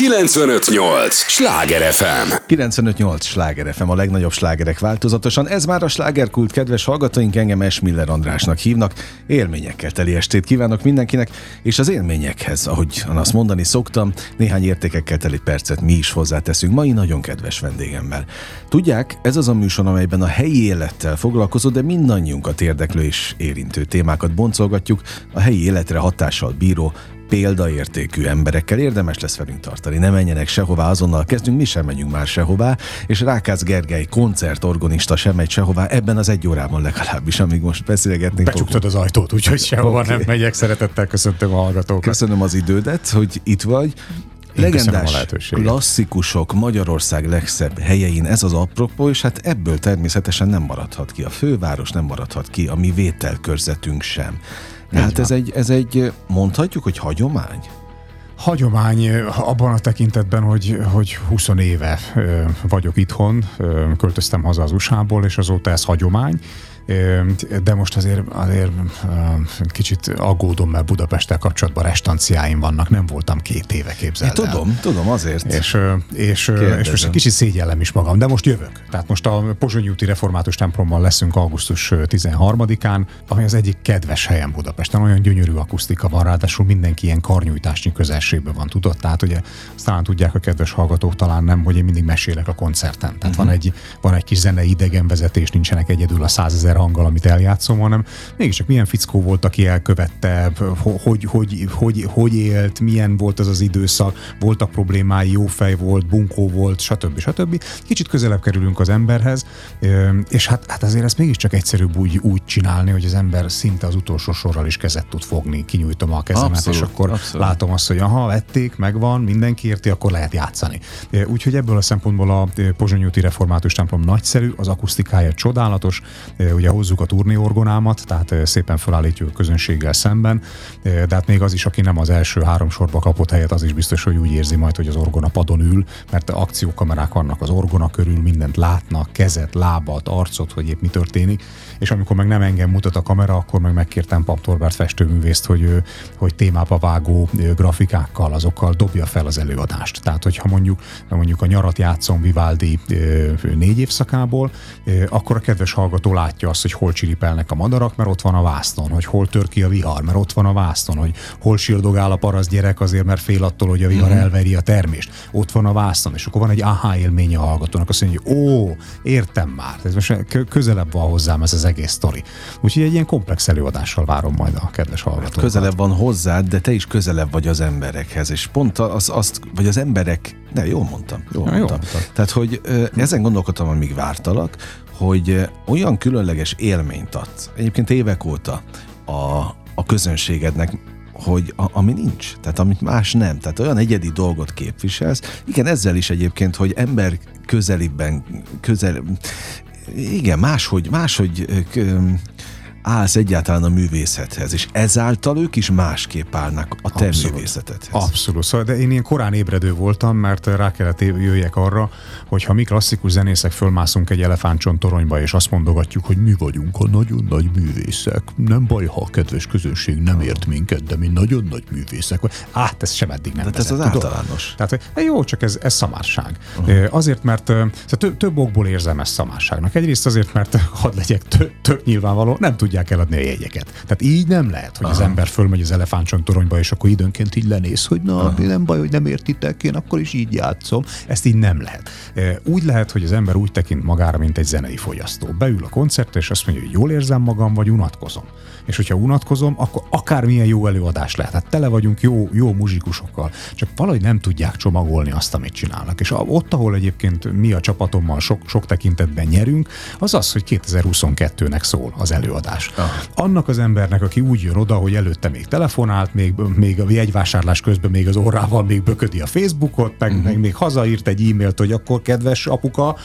958! Sláger FM! 958! Sláger FM, a legnagyobb slágerek változatosan. Ez már a slágerkult, kedves hallgatóink, engem Esmiller Andrásnak hívnak. Élményekkel teli estét kívánok mindenkinek, és az élményekhez, ahogy azt mondani szoktam, néhány értékekkel teli percet mi is hozzáteszünk mai nagyon kedves vendégemmel. Tudják, ez az a műsor, amelyben a helyi élettel foglalkozó, de mindannyiunkat érdeklő és érintő témákat boncolgatjuk, a helyi életre hatással bíró, példaértékű emberekkel érdemes lesz velünk tartani. Ne menjenek sehová, azonnal kezdünk, mi sem megyünk már sehová, és Rákász Gergely koncertorgonista sem megy sehová, ebben az egy órában legalábbis, amíg most beszélgetnénk. Becsuktad az ajtót, úgyhogy sehova okay. nem megyek, szeretettel köszöntöm a hallgatókat. Köszönöm az idődet, hogy itt vagy. Én Legendás klasszikusok Magyarország legszebb helyein ez az apropó, és hát ebből természetesen nem maradhat ki. A főváros nem maradhat ki, a mi vételkörzetünk sem. Tehát ez egy, ez egy, mondhatjuk, hogy hagyomány? Hagyomány abban a tekintetben, hogy, hogy 20 éve vagyok itthon, költöztem haza az USA-ból, és azóta ez hagyomány de most azért, azért kicsit aggódom, mert Budapesttel kapcsolatban restanciáim vannak, nem voltam két éve képzeld Én tudom, tudom, azért. És, és, és most egy kicsit szégyellem is magam, de most jövök. Tehát most a Pozsonyi úti református templomban leszünk augusztus 13-án, ami az egyik kedves helyem Budapesten, olyan gyönyörű akusztika van, ráadásul mindenki ilyen karnyújtásnyi közelségben van, tudod? Tehát ugye talán tudják a kedves hallgatók, talán nem, hogy én mindig mesélek a koncerten. Tehát uh-huh. van, egy, van egy kis zenei idegenvezetés, nincsenek egyedül a százezer hanggal, amit eljátszom, hanem mégiscsak milyen fickó volt, aki elkövette, hogy, hogy, hogy, hogy élt, milyen volt az az időszak, voltak problémái, jó fej volt, bunkó volt, stb. stb. Kicsit közelebb kerülünk az emberhez, és hát, hát azért ezt mégiscsak egyszerűbb úgy, úgy csinálni, hogy az ember szinte az utolsó sorral is kezet tud fogni, kinyújtom a kezemet, abszolút, és akkor abszolút. látom azt, hogy aha, vették, megvan, mindenki érti, akkor lehet játszani. Úgyhogy ebből a szempontból a Pozsonyúti Református templom nagyszerű, az akusztikája csodálatos, ugye hozzuk a turnéorgonámat, tehát szépen felállítjuk a közönséggel szemben, de hát még az is, aki nem az első három sorba kapott helyet, az is biztos, hogy úgy érzi majd, hogy az orgona padon ül, mert akciókamerák vannak az orgona körül, mindent látnak, kezet, lábat, arcot, hogy épp mi történik, és amikor meg nem engem mutat a kamera, akkor meg megkértem Pap Torbert festőművészt, hogy, hogy témába vágó grafikákkal, azokkal dobja fel az előadást. Tehát, hogyha mondjuk, mondjuk a nyarat játszom Vivaldi négy évszakából, akkor a kedves hallgató látja azt, hogy hol csiripelnek a madarak, mert ott van a vászton, hogy hol tör ki a vihar, mert ott van a vászton, hogy hol sírdogál a parasz gyerek azért, mert fél attól, hogy a vihar mm. elveri a termést. Ott van a vászton, és akkor van egy aha élménye a hallgatónak, azt mondja, hogy ó, értem már, ez most közelebb van hozzám ez az egész sztori. Úgyhogy egy ilyen komplex előadással várom majd a kedves hallgatókat. Hát közelebb van hozzád, de te is közelebb vagy az emberekhez, és pont az, azt, vagy az emberek, ne, jól mondtam, jól ja, mondtam. Jól Tehát, hogy ezen gondolkodtam, amíg vártalak, hogy olyan különleges élményt adsz, egyébként évek óta a, a közönségednek, hogy a, ami nincs, tehát amit más nem, tehát olyan egyedi dolgot képviselsz. Igen, ezzel is egyébként, hogy ember közelibben, közel, igen, máshogy, máshogy állsz egyáltalán a művészethez, és ezáltal ők is másképp állnak a te Abszolút. művészetedhez. Abszolút. Szóval, de én ilyen korán ébredő voltam, mert rá kellett jöjjek arra, hogy ha mi klasszikus zenészek fölmászunk egy toronyba, és azt mondogatjuk, hogy mi vagyunk a nagyon nagy művészek. Nem baj, ha a kedves közönség nem ért minket, de mi nagyon nagy művészek. Hát ez sem eddig nem De vezet, ez az tudod? általános. Tehát, jó, csak ez, ez szamárság. Uh-huh. Azért, mert szóval több, több okból érzem ezt szamárságnak. Egyrészt azért, mert hadd legyek tök nyilvánvaló, nem tud tudják eladni a jegyeket. Tehát így nem lehet, hogy Aha. az ember fölmegy az elefántcsont toronyba, és akkor időnként így lenéz, hogy na, Aha. nem baj, hogy nem értitek, én akkor is így játszom. Ezt így nem lehet. Úgy lehet, hogy az ember úgy tekint magára, mint egy zenei fogyasztó. Beül a koncertre, és azt mondja, hogy jól érzem magam, vagy unatkozom. És hogyha unatkozom, akkor akármilyen jó előadás lehet. Hát tele vagyunk jó, jó muzsikusokkal, csak valahogy nem tudják csomagolni azt, amit csinálnak. És ott, ahol egyébként mi a csapatommal sok, sok tekintetben nyerünk, az az, hogy 2022-nek szól az előadás más. Aha. Annak az embernek, aki úgy jön oda, hogy előtte még telefonált, még, még a jegyvásárlás közben még az órával még böködi a Facebookot, meg, uh-huh. meg még hazaírt egy e-mailt, hogy akkor kedves apuka,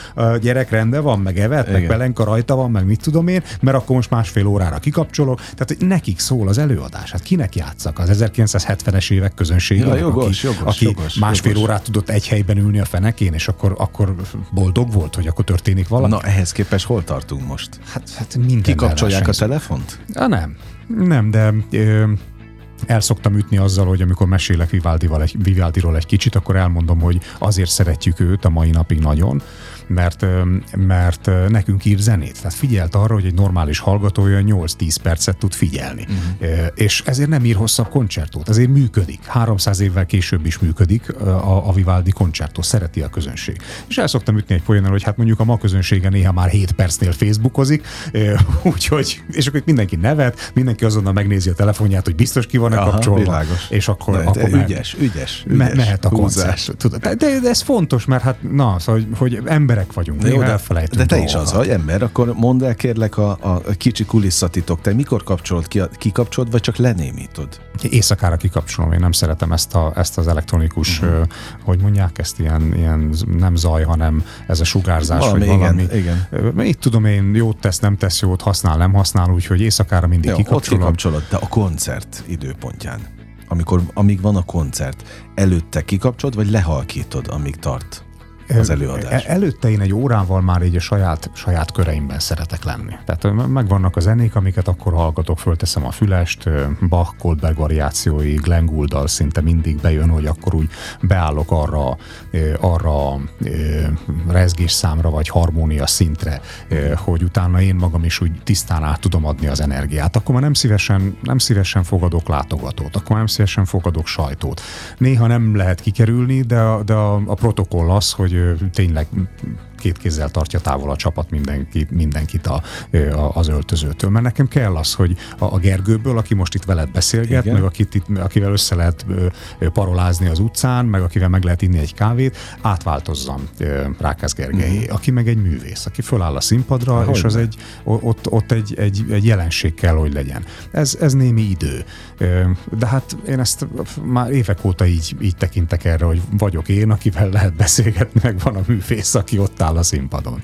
gyerek rende van, meg evet, Igen. meg belenka rajta van, meg mit tudom én, mert akkor most másfél órára kikapcsolok. Tehát nekik szól az előadás. Hát kinek játszak? Az 1970-es évek közönsége, ja, jogos, aki, jogos, aki jogos, másfél jogos. órát tudott egy helyben ülni a fenekén, és akkor, akkor boldog volt, hogy akkor történik valami. Na, ehhez képest hol tartunk most? Hát, hát minden Kikapcsolják a telefont? Ja, nem. Nem, de ö, el szoktam ütni azzal, hogy amikor mesélek Vivaldival egy, Vivaldiról egy kicsit, akkor elmondom, hogy azért szeretjük őt a mai napig nagyon, mert, mert nekünk ír zenét. Tehát figyelt arra, hogy egy normális hallgatója 8-10 percet tud figyelni. Uh-huh. És ezért nem ír hosszabb koncertót, ezért működik. 300 évvel később is működik a, a Vivaldi koncertó, szereti a közönség. És el szoktam ütni egy poénnal, hogy hát mondjuk a ma közönsége néha már 7 percnél Facebookozik, úgyhogy, és akkor mindenki nevet, mindenki azonnal megnézi a telefonját, hogy biztos ki van-e kapcsolva. Világos. És akkor, de, akkor ügyes, ügyes, ügyes, me, mehet a koncert. Tudod, de, de, ez fontos, mert hát na, szóval, hogy, hogy emberek vagyunk, de, jó, de, de te is az vagy ember, akkor mondd el kérlek a, a kicsi kulisszatitok, te mikor kapcsolod ki, kikapcsolod, vagy csak lenémítod? Éjszakára kikapcsolom, én nem szeretem ezt, a, ezt az elektronikus, uh-huh. hogy mondják ezt, ilyen, ilyen nem zaj, hanem ez a sugárzás, valami, vagy valami. Igen, igen. Itt tudom én, jót tesz, nem tesz jót, használ, nem használ, úgyhogy éjszakára mindig Jó, kikapcsolom. Ott kikapcsolod, de a koncert időpontján amikor, amíg van a koncert, előtte kikapcsolod, vagy lehalkítod, amíg tart? Az előadás? E, előtte én egy órával már így a saját, saját köreimben szeretek lenni. Tehát megvannak a zenék, amiket akkor hallgatok, fölteszem a fülest, Bach, Goldberg variációi, Glenn Gouldal szinte mindig bejön, hogy akkor úgy beállok arra, arra rezgés számra, vagy harmónia szintre, hogy utána én magam is úgy tisztán át tudom adni az energiát. Akkor már nem szívesen, nem szívesen fogadok látogatót, akkor nem szívesen fogadok sajtót. Néha nem lehet kikerülni, de, de a, a protokoll az, hogy tényleg két kézzel tartja távol a csapat mindenki, mindenkit a, a, az öltözőtől. Mert nekem kell az, hogy a, a Gergőből, aki most itt veled beszélget, Igen. meg akit itt, akivel össze lehet parolázni az utcán, meg akivel meg lehet inni egy kávét, átváltozzam Rákász Gergely, mm. aki meg egy művész, aki föláll a színpadra, Há, és az egy, ott, ott egy, egy, egy jelenség kell, hogy legyen. Ez, ez némi idő. De hát én ezt már évek óta így, így tekintek erre, hogy vagyok én, akivel lehet beszélgetni, meg van a művész, aki ott áll a színpadon.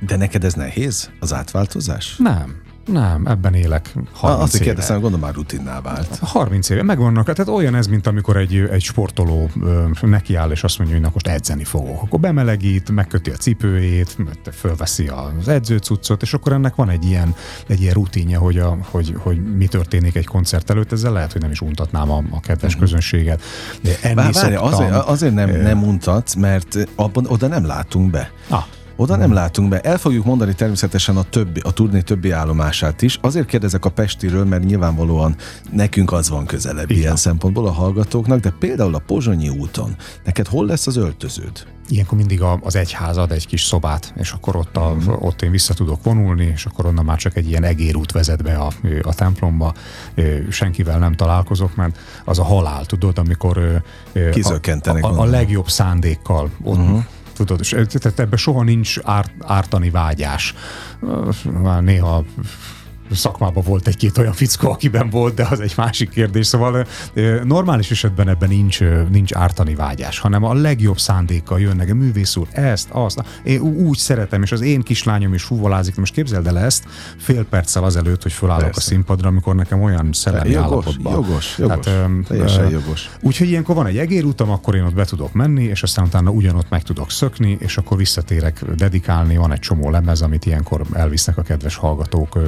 De neked ez nehéz, az átváltozás? Nem. Nem, ebben élek 30 Azt éve. kérdezem, gondolom már rutinná vált. 30 éve, megvannak. Tehát olyan ez, mint amikor egy, egy sportoló ö, nekiáll, és azt mondja, hogy na most edzeni fogok. Akkor bemelegít, megköti a cipőjét, fölveszi az edzőcuccot, és akkor ennek van egy ilyen, egy ilyen rutinja, hogy, a, hogy, hogy mi történik egy koncert előtt. Ezzel lehet, hogy nem is untatnám a, a kedves uh-huh. közönséget. Enni Várj, azért, azért nem, nem untatsz, mert abban oda nem látunk be. Ah. Oda nem látunk be. El fogjuk mondani természetesen a, többi, a turné többi állomását is. Azért kérdezek a Pestiről, mert nyilvánvalóan nekünk az van közelebb Igen. ilyen szempontból a hallgatóknak, de például a Pozsonyi úton, neked hol lesz az öltöződ? Ilyenkor mindig az egyház ad egy kis szobát, és akkor ott, a, mm. ott én vissza tudok vonulni, és akkor onnan már csak egy ilyen egérút vezet be a, a templomba. Senkivel nem találkozok, mert az a halál, tudod, amikor a, a, a legjobb szándékkal ott mm tudod, tehát ebben soha nincs árt, ártani vágyás. Néha szakmában volt egy-két olyan fickó, akiben volt, de az egy másik kérdés. Szóval normális esetben ebben nincs, nincs ártani vágyás, hanem a legjobb szándékkal jönnek. A művész úr, ezt, azt. Én úgy szeretem, és az én kislányom is fuvolázik. Most képzeld el ezt fél perccel azelőtt, hogy fölállok Persze. a színpadra, amikor nekem olyan szellemi jogos, állapotban. Jogos, jogos, Tehát, teljesen jogos. Úgyhogy ilyenkor van egy egérutam, akkor én ott be tudok menni, és aztán utána ugyanott meg tudok szökni, és akkor visszatérek dedikálni. Van egy csomó lemez, amit ilyenkor elvisznek a kedves hallgatók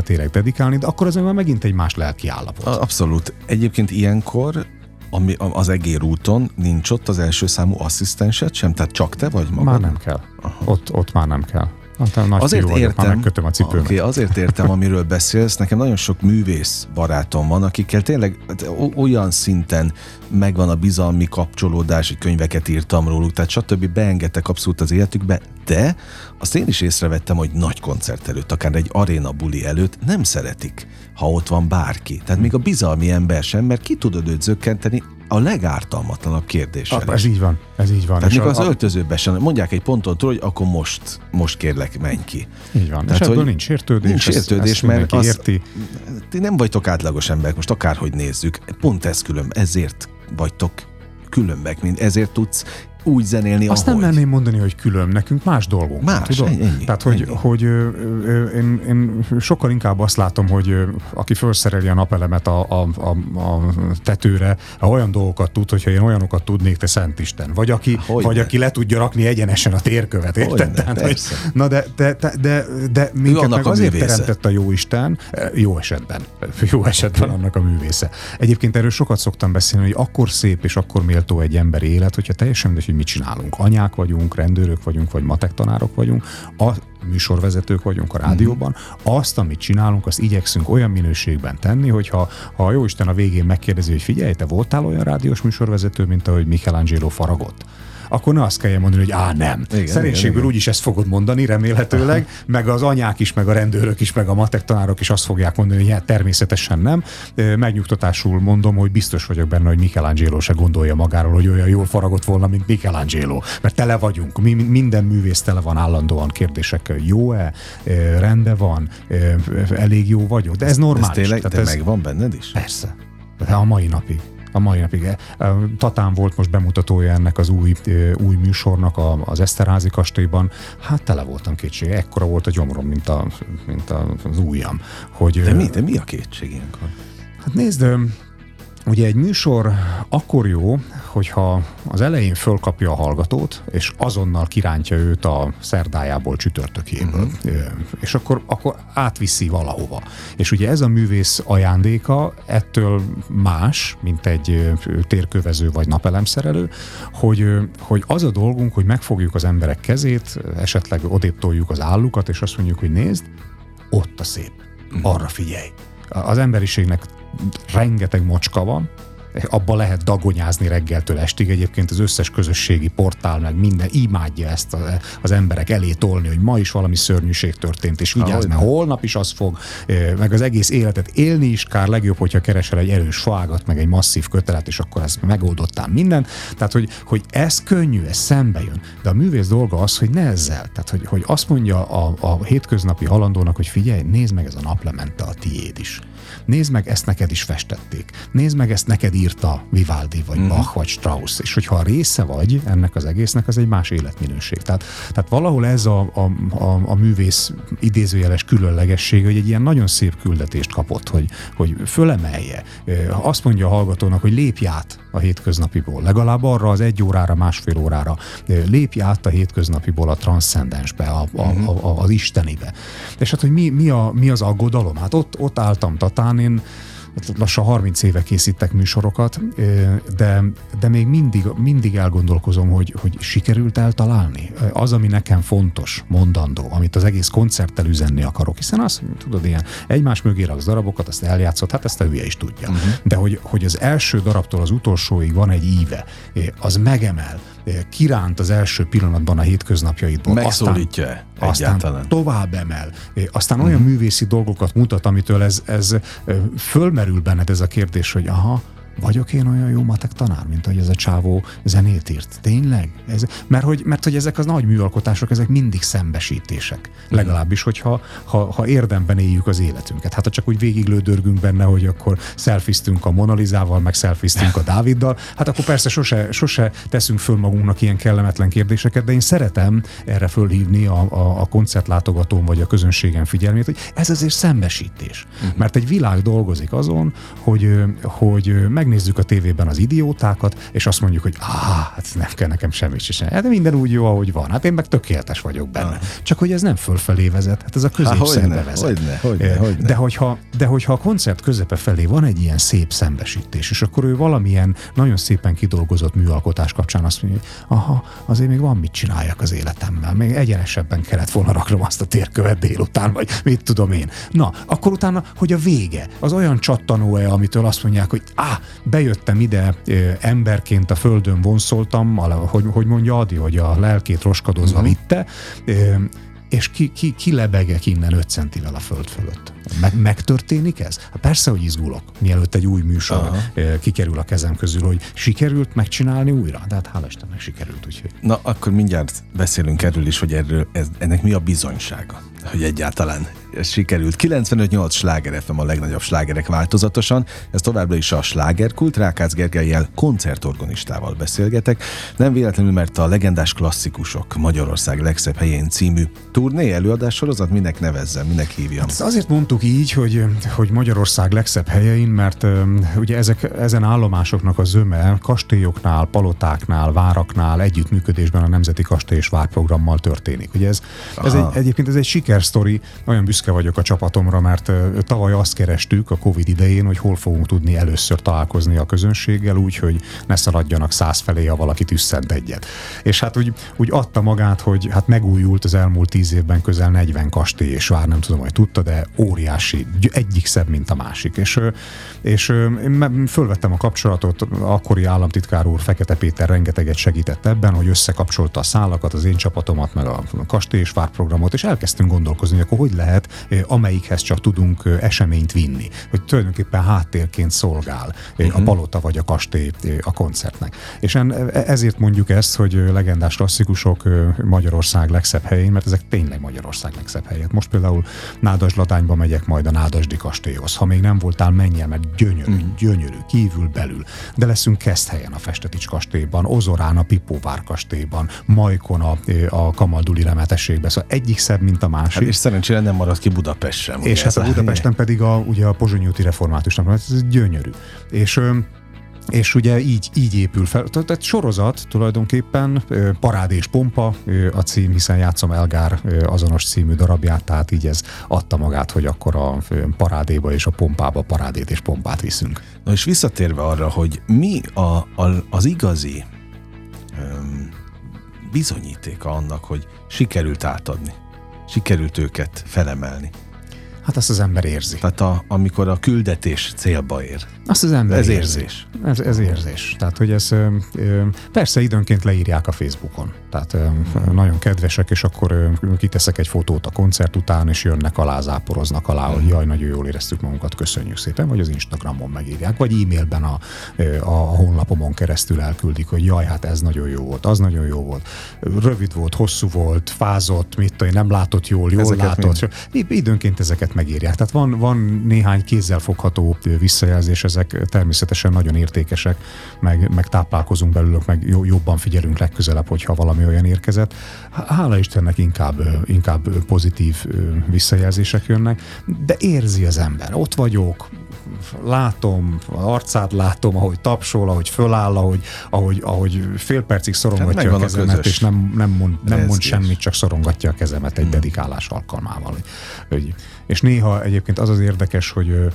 visszatérek dedikálni, de akkor ez már megint egy más lelki állapot. Abszolút. Egyébként ilyenkor ami az egér úton nincs ott az első számú asszisztensed sem? Tehát csak te vagy magad? Már nem kell. Ott, ott már nem kell. Hát, nagy azért vagyok, értem, már megkötöm a cipőmet. Okay, azért értem, amiről beszélsz. Nekem nagyon sok művész barátom van, akikkel tényleg hát, olyan szinten megvan a bizalmi kapcsolódás, hogy könyveket írtam róluk, tehát stb. beengedtek abszolút az életükbe, de azt én is észrevettem, hogy nagy koncert előtt, akár egy aréna buli előtt nem szeretik, ha ott van bárki. Tehát még a bizalmi ember sem, mert ki tudod őt zökkenteni, a legártalmatlanabb kérdés. Ez így van, ez így van. Tehát a, az a... öltözőben sem, mondják egy ponton túl, hogy akkor most, most kérlek, menj ki. Így van, Tehát, és ebből nincs értődés. Nincs értődés, ezt, mert az, érti. ti nem vagytok átlagos emberek, most akárhogy nézzük, pont ez külön, ezért vagytok különbek, mint ezért tudsz úgy zenélni, Azt ahogy. nem merném mondani, hogy külön, nekünk más dolgunk. Más, tudod? ennyi, Tehát, hogy, ennyi. hogy ö, ö, én, én sokkal inkább azt látom, hogy ö, aki felszereli a napelemet a, a, a, a tetőre, a olyan dolgokat tud, hogyha én olyanokat tudnék, te Szent Isten. Vagy aki, Hogyne. vagy aki le tudja rakni egyenesen a térkövet, érted? Hogyne, Tehát, hogy, na de, de, de, de, de minket meg a azért művésze. teremtett a jó Isten, jó esetben, jó esetben okay. annak a művésze. Egyébként erről sokat szoktam beszélni, hogy akkor szép és akkor méltó egy emberi élet, hogyha teljesen mindegy, hogy mit csinálunk. Anyák vagyunk, rendőrök vagyunk, vagy matek tanárok vagyunk, a műsorvezetők vagyunk a rádióban, azt, amit csinálunk, azt igyekszünk olyan minőségben tenni, hogyha ha a Jóisten a végén megkérdezi, hogy figyelj, te voltál olyan rádiós műsorvezető, mint ahogy Michelangelo faragott? Akkor ne azt kelljen mondani, hogy á, nem. Igen, Szerénységből igen, úgyis ezt fogod mondani, remélhetőleg, meg az anyák is, meg a rendőrök is, meg a matek tanárok is azt fogják mondani, hogy hát természetesen nem. Megnyugtatásul mondom, hogy biztos vagyok benne, hogy Michelangelo se gondolja magáról, hogy olyan jól faragott volna, mint Michelangelo. Mert tele vagyunk, mi, minden művész tele van állandóan kérdésekkel. Jó-e? Ö, Rendben van? Elég jó vagyok? De ez Ez normális. tényleg, Tehát ez, megvan benned is? Persze. De a mai napig. A mai napig. Eh, Tatán volt most bemutatója ennek az új, eh, új műsornak a, az Eszterházi kastélyban. Hát tele voltam kétség. Ekkora volt a gyomrom, mint, a, mint az ujjam. Hogy, De eh, mi, de mi a kétség ilyenkor? Hát nézd, ugye egy műsor akkor jó, hogyha az elején fölkapja a hallgatót, és azonnal kirántja őt a szerdájából, csütörtökéből, uh-huh. és akkor, akkor átviszi valahova. És ugye ez a művész ajándéka ettől más, mint egy térkövező vagy napelemszerelő, hogy, hogy az a dolgunk, hogy megfogjuk az emberek kezét, esetleg odébb toljuk az állukat, és azt mondjuk, hogy nézd, ott a szép, arra figyelj. Az emberiségnek rengeteg mocska van, abba lehet dagonyázni reggeltől estig. Egyébként az összes közösségi portál, meg minden imádja ezt az emberek elé tolni, hogy ma is valami szörnyűség történt, és vigyázz, mert holnap is az fog, eh, meg az egész életet élni is kár, legjobb, hogyha keresel egy erős fágat, meg egy masszív kötelet, és akkor ezt megoldottál minden. Tehát, hogy, hogy ez könnyű, ez szembe jön. De a művész dolga az, hogy ne ezzel. Tehát, hogy, hogy azt mondja a, a hétköznapi halandónak, hogy figyelj, nézd meg ez a naplemente a tiéd is. Nézd meg, ezt neked is festették. Nézd meg, ezt neked írta Vivaldi, vagy Bach, vagy Strauss. És hogyha a része vagy ennek az egésznek, az egy más életminőség. Tehát, tehát valahol ez a, a, a, a művész idézőjeles különlegesség, hogy egy ilyen nagyon szép küldetést kapott, hogy, hogy fölemelje. Azt mondja a hallgatónak, hogy lépj át a hétköznapiból. Legalább arra az egy órára, másfél órára lépj át a hétköznapiból a transzcendensbe, a, a, a, a, az istenibe. És hát, hogy mi, mi, a, mi az aggodalom? Hát ott, ott álltam Tatán, én hát lassan 30 éve készítek műsorokat, de, de még mindig, mindig elgondolkozom, hogy, hogy sikerült eltalálni. Az, ami nekem fontos, mondandó, amit az egész koncerttel üzenni akarok, hiszen azt, tudod, ilyen egymás mögé raksz darabokat, azt eljátszott, hát ezt a hülye is tudja. Uh-huh. De hogy, hogy az első darabtól az utolsóig van egy íve, az megemel, kiránt az első pillanatban a hétköznapjaidból. Megszólítja-e aztán egyáltalán? tovább emel, aztán olyan művészi dolgokat mutat, amitől ez, ez eh, fölmerül benned ez a kérdés, hogy aha, vagyok én olyan jó matek tanár, mint hogy ez a csávó zenét írt? Tényleg? Ez, mert, hogy, mert hogy ezek az nagy műalkotások, ezek mindig szembesítések. Legalábbis, hogyha ha, ha érdemben éljük az életünket. Hát ha csak úgy végiglődörgünk benne, hogy akkor szelfiztünk a Monalizával, meg szelfiztünk a Dáviddal, hát akkor persze sose, sose teszünk föl magunknak ilyen kellemetlen kérdéseket, de én szeretem erre fölhívni a, a, a koncertlátogatóm vagy a közönségem figyelmét, hogy ez azért szembesítés. Uh-huh. Mert egy világ dolgozik azon, hogy, hogy ö, megnézzük a tévében az idiótákat, és azt mondjuk, hogy ah, hát nem kell nekem semmit se csinálni. Hát minden úgy jó, ahogy van. Hát én meg tökéletes vagyok benne. Csak hogy ez nem fölfelé vezet, hát ez a középszerbe vezet. hogyne, hogyne, Eh, hogyne. De hogyha, de hogyha a koncert közepe felé van egy ilyen szép szembesítés, és akkor ő valamilyen nagyon szépen kidolgozott műalkotás kapcsán azt mondja, hogy aha, azért még van mit csináljak az életemmel, még egyenesebben kellett volna raknom azt a térkövet délután, vagy mit tudom én. Na, akkor utána, hogy a vége, az olyan csattanó-e, amitől azt mondják, hogy á, bejöttem ide emberként a földön vonszoltam, hogy, hogy mondja Adi, hogy a lelkét roskadozva uh-huh. vitte, és ki, ki, ki lebegek innen 5 centivel a föld fölött. Meg, megtörténik ez? Hát persze, hogy izgulok, mielőtt egy új műsor Aha. kikerül a kezem közül, hogy sikerült megcsinálni újra? De hát hála Istennek sikerült, úgyhogy. Na, akkor mindjárt beszélünk erről is, hogy erről, ez, ennek mi a bizonysága. Hogy egyáltalán ez sikerült. 95-8 sláger FM a legnagyobb slágerek változatosan. Ez továbbra is a slágerkult. Rákász Gergelyel koncertorgonistával beszélgetek. Nem véletlenül, mert a legendás klasszikusok Magyarország legszebb helyén című turné előadás sorozat minek nevezzem, minek hívjam. Hát azért mondtuk így, hogy, hogy Magyarország legszebb helyein, mert ugye ezek, ezen állomásoknak a zöme kastélyoknál, palotáknál, váraknál együttműködésben a Nemzeti Kastély és Várprogrammal történik. Ugye ez, ez egy, egyébként ez egy sikersztori, olyan büszke vagyok a csapatomra, mert tavaly azt kerestük a Covid idején, hogy hol fogunk tudni először találkozni a közönséggel úgy, hogy ne szaladjanak száz felé, ha valaki tüsszent egyet. És hát úgy, úgy adta magát, hogy hát megújult az elmúlt tíz évben közel 40 kastély és vár, nem tudom, hogy tudta, de óriási, egyik szebb, mint a másik. És, és fölvettem a kapcsolatot, akkori államtitkár úr Fekete Péter rengeteget segített ebben, hogy összekapcsolta a szálakat, az én csapatomat, meg a kastély és várprogramot, és elkezdtünk gondolkozni, hogy akkor hogy lehet amelyikhez csak tudunk eseményt vinni, hogy tulajdonképpen háttérként szolgál uh-huh. a mhm. palota vagy a kastély a koncertnek. És en, e, ezért mondjuk ezt, hogy legendás klasszikusok Magyarország legszebb helyén, mert ezek tényleg Magyarország legszebb helyet. Most például Nádaslatányba megyek majd a Nádasdi kastélyhoz. Ha még nem voltál, menj el, mert gyönyörű, uh-huh. gyönyörű, kívül, belül. De leszünk Keszthelyen a Festetics kastélyban, Ozorán a Pipóvár kastélyban, Majkon a, a Kamalduli remetességben. Szóval egyik szebb, mint a másik. Hát és szerencsére nem marad ki Budapest sem. És hát a Budapesten pedig a, ugye a Pozsonyi úti református ez gyönyörű. És és ugye így, így épül fel. Tehát sorozat tulajdonképpen, Parád és Pompa a cím, hiszen játszom Elgár azonos című darabját, tehát így ez adta magát, hogy akkor a parádéba és a pompába parádét és pompát viszünk. Na és visszatérve arra, hogy mi a, a, az igazi um, bizonyítéka annak, hogy sikerült átadni, sikerült őket felemelni. Hát azt az ember érzi. Tehát a, amikor a küldetés célba ér. Azt az ember Ez érzi. érzés. Ez, ez érzés. Tehát, hogy ez persze időnként leírják a Facebookon. Tehát nagyon kedvesek, és akkor kiteszek egy fotót a koncert után, és jönnek alá, záporoznak alá, hogy jaj, nagyon jól éreztük magunkat, köszönjük szépen, vagy az Instagramon megírják, vagy e-mailben a, a honlapomon keresztül elküldik, hogy jaj, hát ez nagyon jó volt, az nagyon jó volt. Rövid volt, hosszú volt, fázott, mit tudom, nem látott jól, jól ezeket látott. Mind. Időnként ezeket megírják. Tehát van, van néhány kézzelfogható visszajelzés, ezek természetesen nagyon értékesek, meg, meg táplálkozunk belőlük, meg jobban figyelünk legközelebb, hogyha valami olyan érkezett. Hála Istennek inkább, inkább pozitív visszajelzések jönnek, de érzi az ember. Ott vagyok, látom, arcát látom, ahogy tapsol, ahogy föláll, ahogy, ahogy, ahogy fél percig szorongatja a kezemet, a és nem, nem, mond, nem mond semmit, csak szorongatja a kezemet egy hmm. dedikálás alkalmával. És néha egyébként az az érdekes, hogy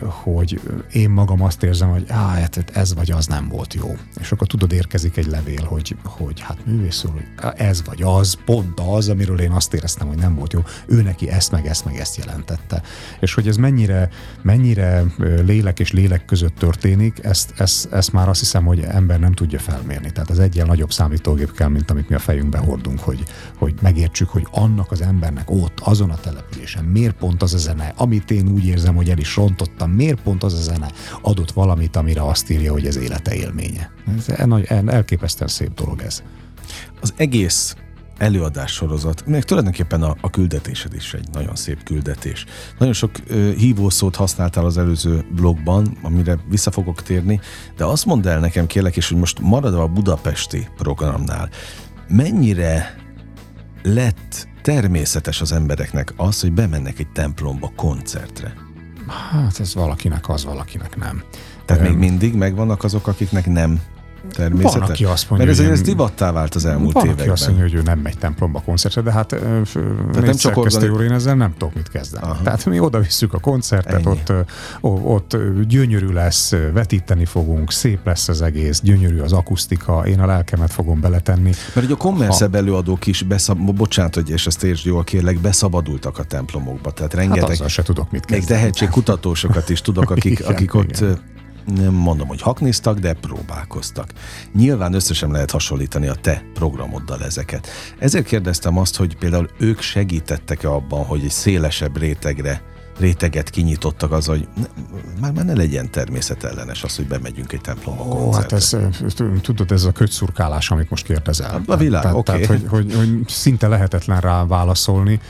hogy én magam azt érzem, hogy á, hát ez vagy az nem volt jó. És akkor tudod, érkezik egy levél, hogy, hogy hát művész úr, ez vagy az, pont az, amiről én azt éreztem, hogy nem volt jó. Ő neki ezt, meg ezt, meg ezt jelentette. És hogy ez mennyire, mennyire lélek és lélek között történik, ezt, ezt, ezt már azt hiszem, hogy ember nem tudja felmérni. Tehát az egyen nagyobb számítógép kell, mint amit mi a fejünkbe hordunk, hogy, hogy megértsük, hogy annak az embernek ott, azon a településen miért pont az a zene, amit én úgy érzem, hogy el is rontottam. Miért pont az a zene adott valamit, amire azt írja, hogy ez élete élménye? Ez elképesztően szép dolog ez. Az egész előadás sorozat, még tulajdonképpen a, a küldetésed is egy nagyon szép küldetés. Nagyon sok ö, hívószót használtál az előző blogban, amire vissza fogok térni, de azt mondd el nekem kérlek, és hogy most maradva a budapesti programnál, mennyire lett természetes az embereknek az, hogy bemennek egy templomba koncertre? Hát ez valakinek az, valakinek nem. Tehát még mindig megvannak azok, akiknek nem természetes. Van, aki azt mondja, Mert ez, ez divattá vált az elmúlt van, években. Van, aki azt mondja, hogy ő nem megy templomba koncertre, de hát nem csak organi... úr, én ezzel nem tudok mit kezdeni. Aha. Tehát mi oda visszük a koncertet, ott, ott gyönyörű lesz, vetíteni fogunk, szép lesz az egész, gyönyörű az akusztika, én a lelkemet fogom beletenni. Mert ugye a kommerszebb ha... előadók is, beszab... bocsánat, hogy és ezt értsd jól kérlek, beszabadultak a templomokba. Tehát rengeteg... Hát se tudok mit kezdeni. Még tehetségkutatósokat is tudok, akik, igen, akik ott igen nem mondom, hogy haknéztak, de próbálkoztak. Nyilván össze sem lehet hasonlítani a te programoddal ezeket. Ezért kérdeztem azt, hogy például ők segítettek-e abban, hogy egy szélesebb rétegre réteget kinyitottak az, hogy ne, már, már ne legyen természetellenes az, hogy bemegyünk egy templomba Ó, hát ez, tudod, ez a kötszurkálás, amit most kérdezel. Hát, a világ, tehát, okay. tehát hogy, hogy, hogy szinte lehetetlen rá válaszolni,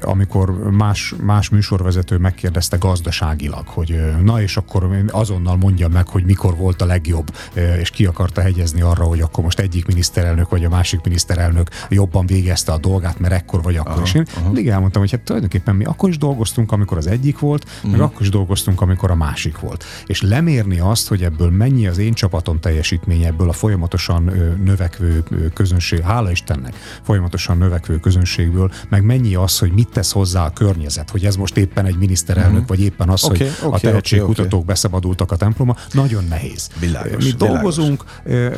amikor más, más műsorvezető megkérdezte gazdaságilag, hogy na és akkor azonnal mondja meg, hogy mikor volt a legjobb, és ki akarta hegyezni arra, hogy akkor most egyik miniszterelnök vagy a másik miniszterelnök jobban végezte a dolgát, mert ekkor vagy akkor. Aha, és én aha. mindig elmondtam, hogy hát tulajdonképpen mi akkor is dolgoztunk, amikor az egyik volt, uh-huh. meg mhm. akkor is dolgoztunk, amikor a másik volt. És lemérni azt, hogy ebből mennyi az én csapatom teljesítménye, ebből a folyamatosan növekvő közönség, hála Istennek, folyamatosan növekvő közönségből, meg mennyi az, hogy mit tesz hozzá a környezet, hogy ez most éppen egy miniszterelnök, uh-huh. vagy éppen az, okay, hogy okay, a tehetségkutatók okay, beszabadultak a templomba, nagyon nehéz. Világos, mi dolgozunk,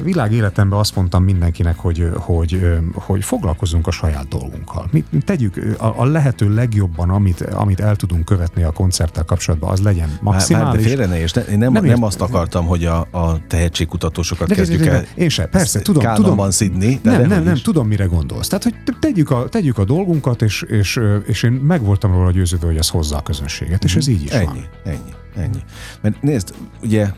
világ életemben azt mondtam mindenkinek, hogy, hogy, hogy foglalkozunk a saját dolgunkkal. Mi tegyük a, a lehető legjobban, amit, amit el tudunk követni a koncerttel kapcsolatban, az legyen maximális. Már, de félre ne, és ne, én nem, nem, nem azt akartam, hogy a, a tehetségkutatósokat de, kezdjük de, de, de, el. Én sem, persze, tudom. tudom szidni, de nem, nem, nem, tudom, mire gondolsz. Tehát, hogy tegyük a, tegyük a dolgunkat, és, és, és én meg voltam róla győződve, hogy ez hozza a közönséget, és ez így is ennyi, van. Ennyi, ennyi. Mert nézd, ugye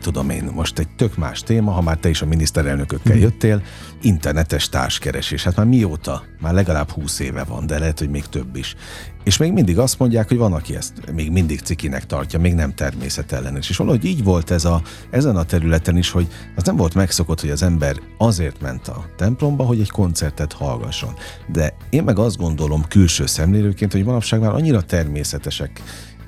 tudom én, most egy tök más téma, ha már te is a miniszterelnökökkel hmm. jöttél, internetes társkeresés. Hát már mióta? Már legalább húsz éve van, de lehet, hogy még több is. És még mindig azt mondják, hogy van, aki ezt még mindig cikinek tartja, még nem természetellenes. És valahogy így volt ez a, ezen a területen is, hogy az nem volt megszokott, hogy az ember azért ment a templomba, hogy egy koncertet hallgasson. De én meg azt gondolom külső szemlélőként, hogy manapság már annyira természetesek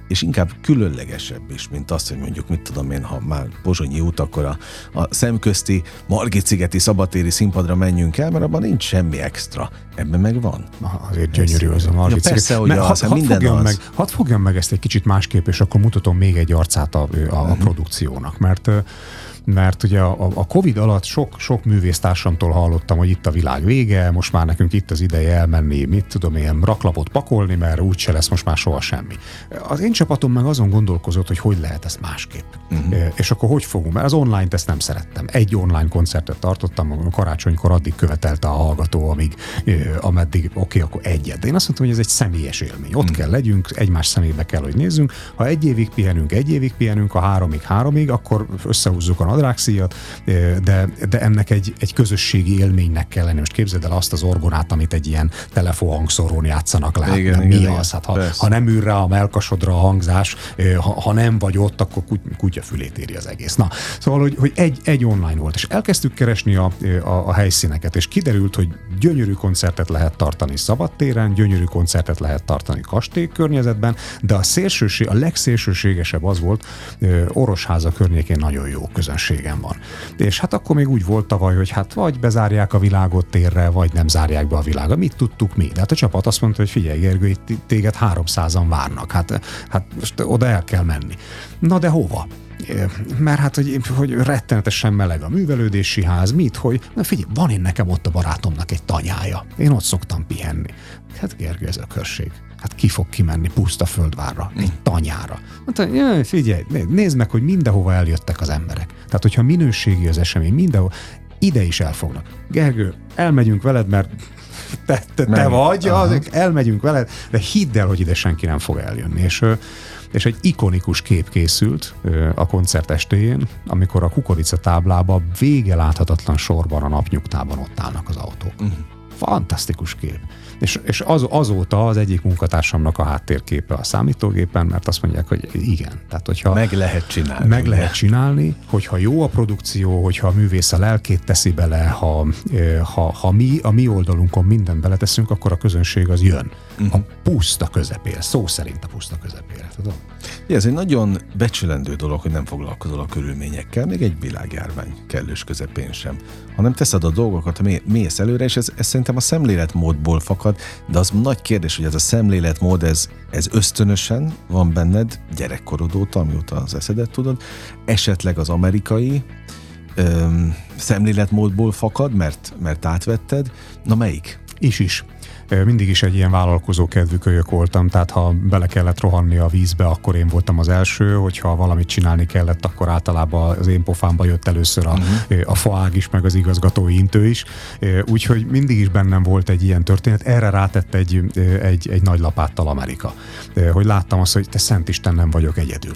és inkább különlegesebb is, mint azt, hogy mondjuk, mit tudom én, ha már Pozsonyi út, akkor a, a szemközti Margit-szigeti szabatéri színpadra menjünk el, mert abban nincs semmi extra. Ebben meg van. azért gyönyörű az a Margit ja, persze, hogy az, had, minden fogjam az. Meg, hadd fogjam meg ezt egy kicsit másképp, és akkor mutatom még egy arcát a, a, a uh-huh. produkciónak, mert mert ugye a, a Covid alatt sok, sok művésztársamtól hallottam, hogy itt a világ vége, most már nekünk itt az ideje elmenni, mit tudom, ilyen raklapot pakolni, mert úgyse lesz most már soha semmi. Az én csapatom meg azon gondolkozott, hogy hogy lehet ezt másképp. Uh-huh. És akkor hogy fogunk? Mert az online-t ezt nem szerettem. Egy online koncertet tartottam, a karácsonykor addig követelte a hallgató, amíg, ameddig oké, okay, akkor egyet. De én azt mondtam, hogy ez egy személyes élmény. Ott uh-huh. kell legyünk, egymás szemébe kell, hogy nézzünk. Ha egy évig pihenünk, egy évig pihenünk, ha háromig, háromig, akkor összehúzzuk a nadrágszíjat, de, de ennek egy, egy közösségi élménynek kell lenni. Most képzeld el azt az orgonát, amit egy ilyen telefonhangszórón játszanak le. Igen, igen, mi igen, az? Hát, ha, ha nem ül rá a melkasodra a hangzás, ha, ha nem vagy ott, akkor kutyafülét éri az egész. Na, szóval, hogy, hogy egy, egy online volt, és elkezdtük keresni a, a, a helyszíneket, és kiderült, hogy gyönyörű koncertet lehet tartani szabadtéren, gyönyörű koncertet lehet tartani kastély környezetben, de a szélsőség, a legszélsőségesebb az volt, Orosháza környékén nagyon jó közönség lehetőségem van. És hát akkor még úgy volt tavaly, hogy hát vagy bezárják a világot térre, vagy nem zárják be a világot. Mit tudtuk mi? De hát a csapat azt mondta, hogy figyelj Gergő, itt téged 300-an várnak. Hát, hát most oda el kell menni. Na de hova? mert hát, hogy, hogy rettenetesen meleg a művelődési ház, mit, hogy, na figyelj, van én nekem ott a barátomnak egy tanyája. Én ott szoktam pihenni. Hát Gergő, ez a körség hát ki fog kimenni puszta földvárra, egy mm. tanyára. Mondta, jaj, figyelj, nézd meg, hogy mindenhova eljöttek az emberek. Tehát, hogyha minőségi az esemény, mindenhol, ide is elfognak. Gergő, elmegyünk veled, mert te, te, te vagy, az, elmegyünk veled, de hidd el, hogy ide senki nem fog eljönni. És, és egy ikonikus kép készült a koncert estéjén, amikor a kukorica táblába vége láthatatlan sorban a napnyugtában ott állnak az autók. Uh-huh. Fantasztikus kép. És, és az, azóta az egyik munkatársamnak a háttérképe a számítógépen, mert azt mondják, hogy igen. Tehát, hogyha meg lehet csinálni. Meg lehet csinálni, hogyha jó a produkció, hogyha a művész a lelkét teszi bele, ha, ha, ha mi a mi oldalunkon mindent beleteszünk, akkor a közönség az jön. Uh-huh. A puszta közepére, szó szerint a puszta közepére, tudom? Ja, ez egy nagyon becsülendő dolog, hogy nem foglalkozol a körülményekkel, még egy világjárvány kellős közepén sem, hanem teszed a dolgokat, mész előre, és ez, ez szerintem a szemléletmódból fakad, de az nagy kérdés, hogy ez a szemléletmód, ez, ez ösztönösen van benned gyerekkorod óta, amióta az eszedet tudod, esetleg az amerikai öm, szemléletmódból fakad, mert, mert átvetted, na melyik? Is is. Mindig is egy ilyen vállalkozó kedvű kölyök voltam, tehát ha bele kellett rohanni a vízbe, akkor én voltam az első, hogyha valamit csinálni kellett, akkor általában az én pofámba jött először a, uh-huh. a faág is, meg az igazgatói intő is. Úgyhogy mindig is bennem volt egy ilyen történet. Erre rátett egy, egy, egy nagy lapáttal Amerika. Hogy láttam azt, hogy te szent Isten nem vagyok egyedül.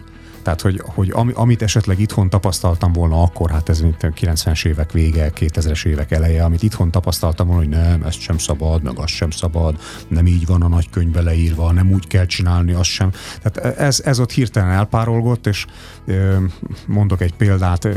Tehát, hogy, hogy amit esetleg itthon tapasztaltam volna akkor, hát ez mint 90-es évek vége, 2000-es évek eleje, amit itthon tapasztaltam volna, hogy nem, ezt sem szabad, meg azt sem szabad, nem így van a nagykönyvbe leírva, nem úgy kell csinálni, azt sem. Tehát ez, ez ott hirtelen elpárolgott, és mondok egy példát,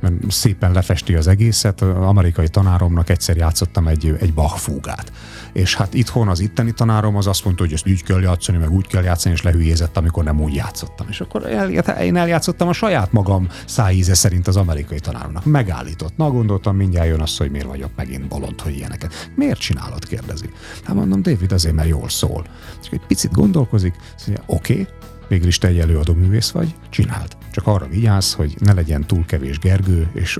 mert szépen lefesti az egészet. Amerikai tanáromnak egyszer játszottam egy, egy Bach fúgát és hát itthon az itteni tanárom az azt mondta, hogy ezt így kell játszani, meg úgy kell játszani, és lehülyézett, amikor nem úgy játszottam. És akkor el, én eljátszottam a saját magam szájíze szerint az amerikai tanáromnak. Megállított. Na, gondoltam, mindjárt jön az, hogy miért vagyok megint bolond, hogy ilyeneket. Miért csinálod, kérdezi. Hát mondom, David, azért, mert jól szól. És egy picit gondolkozik, mondja, oké, okay, végül is te egy előadó művész vagy, csináld. Csak arra vigyázz, hogy ne legyen túl kevés Gergő, és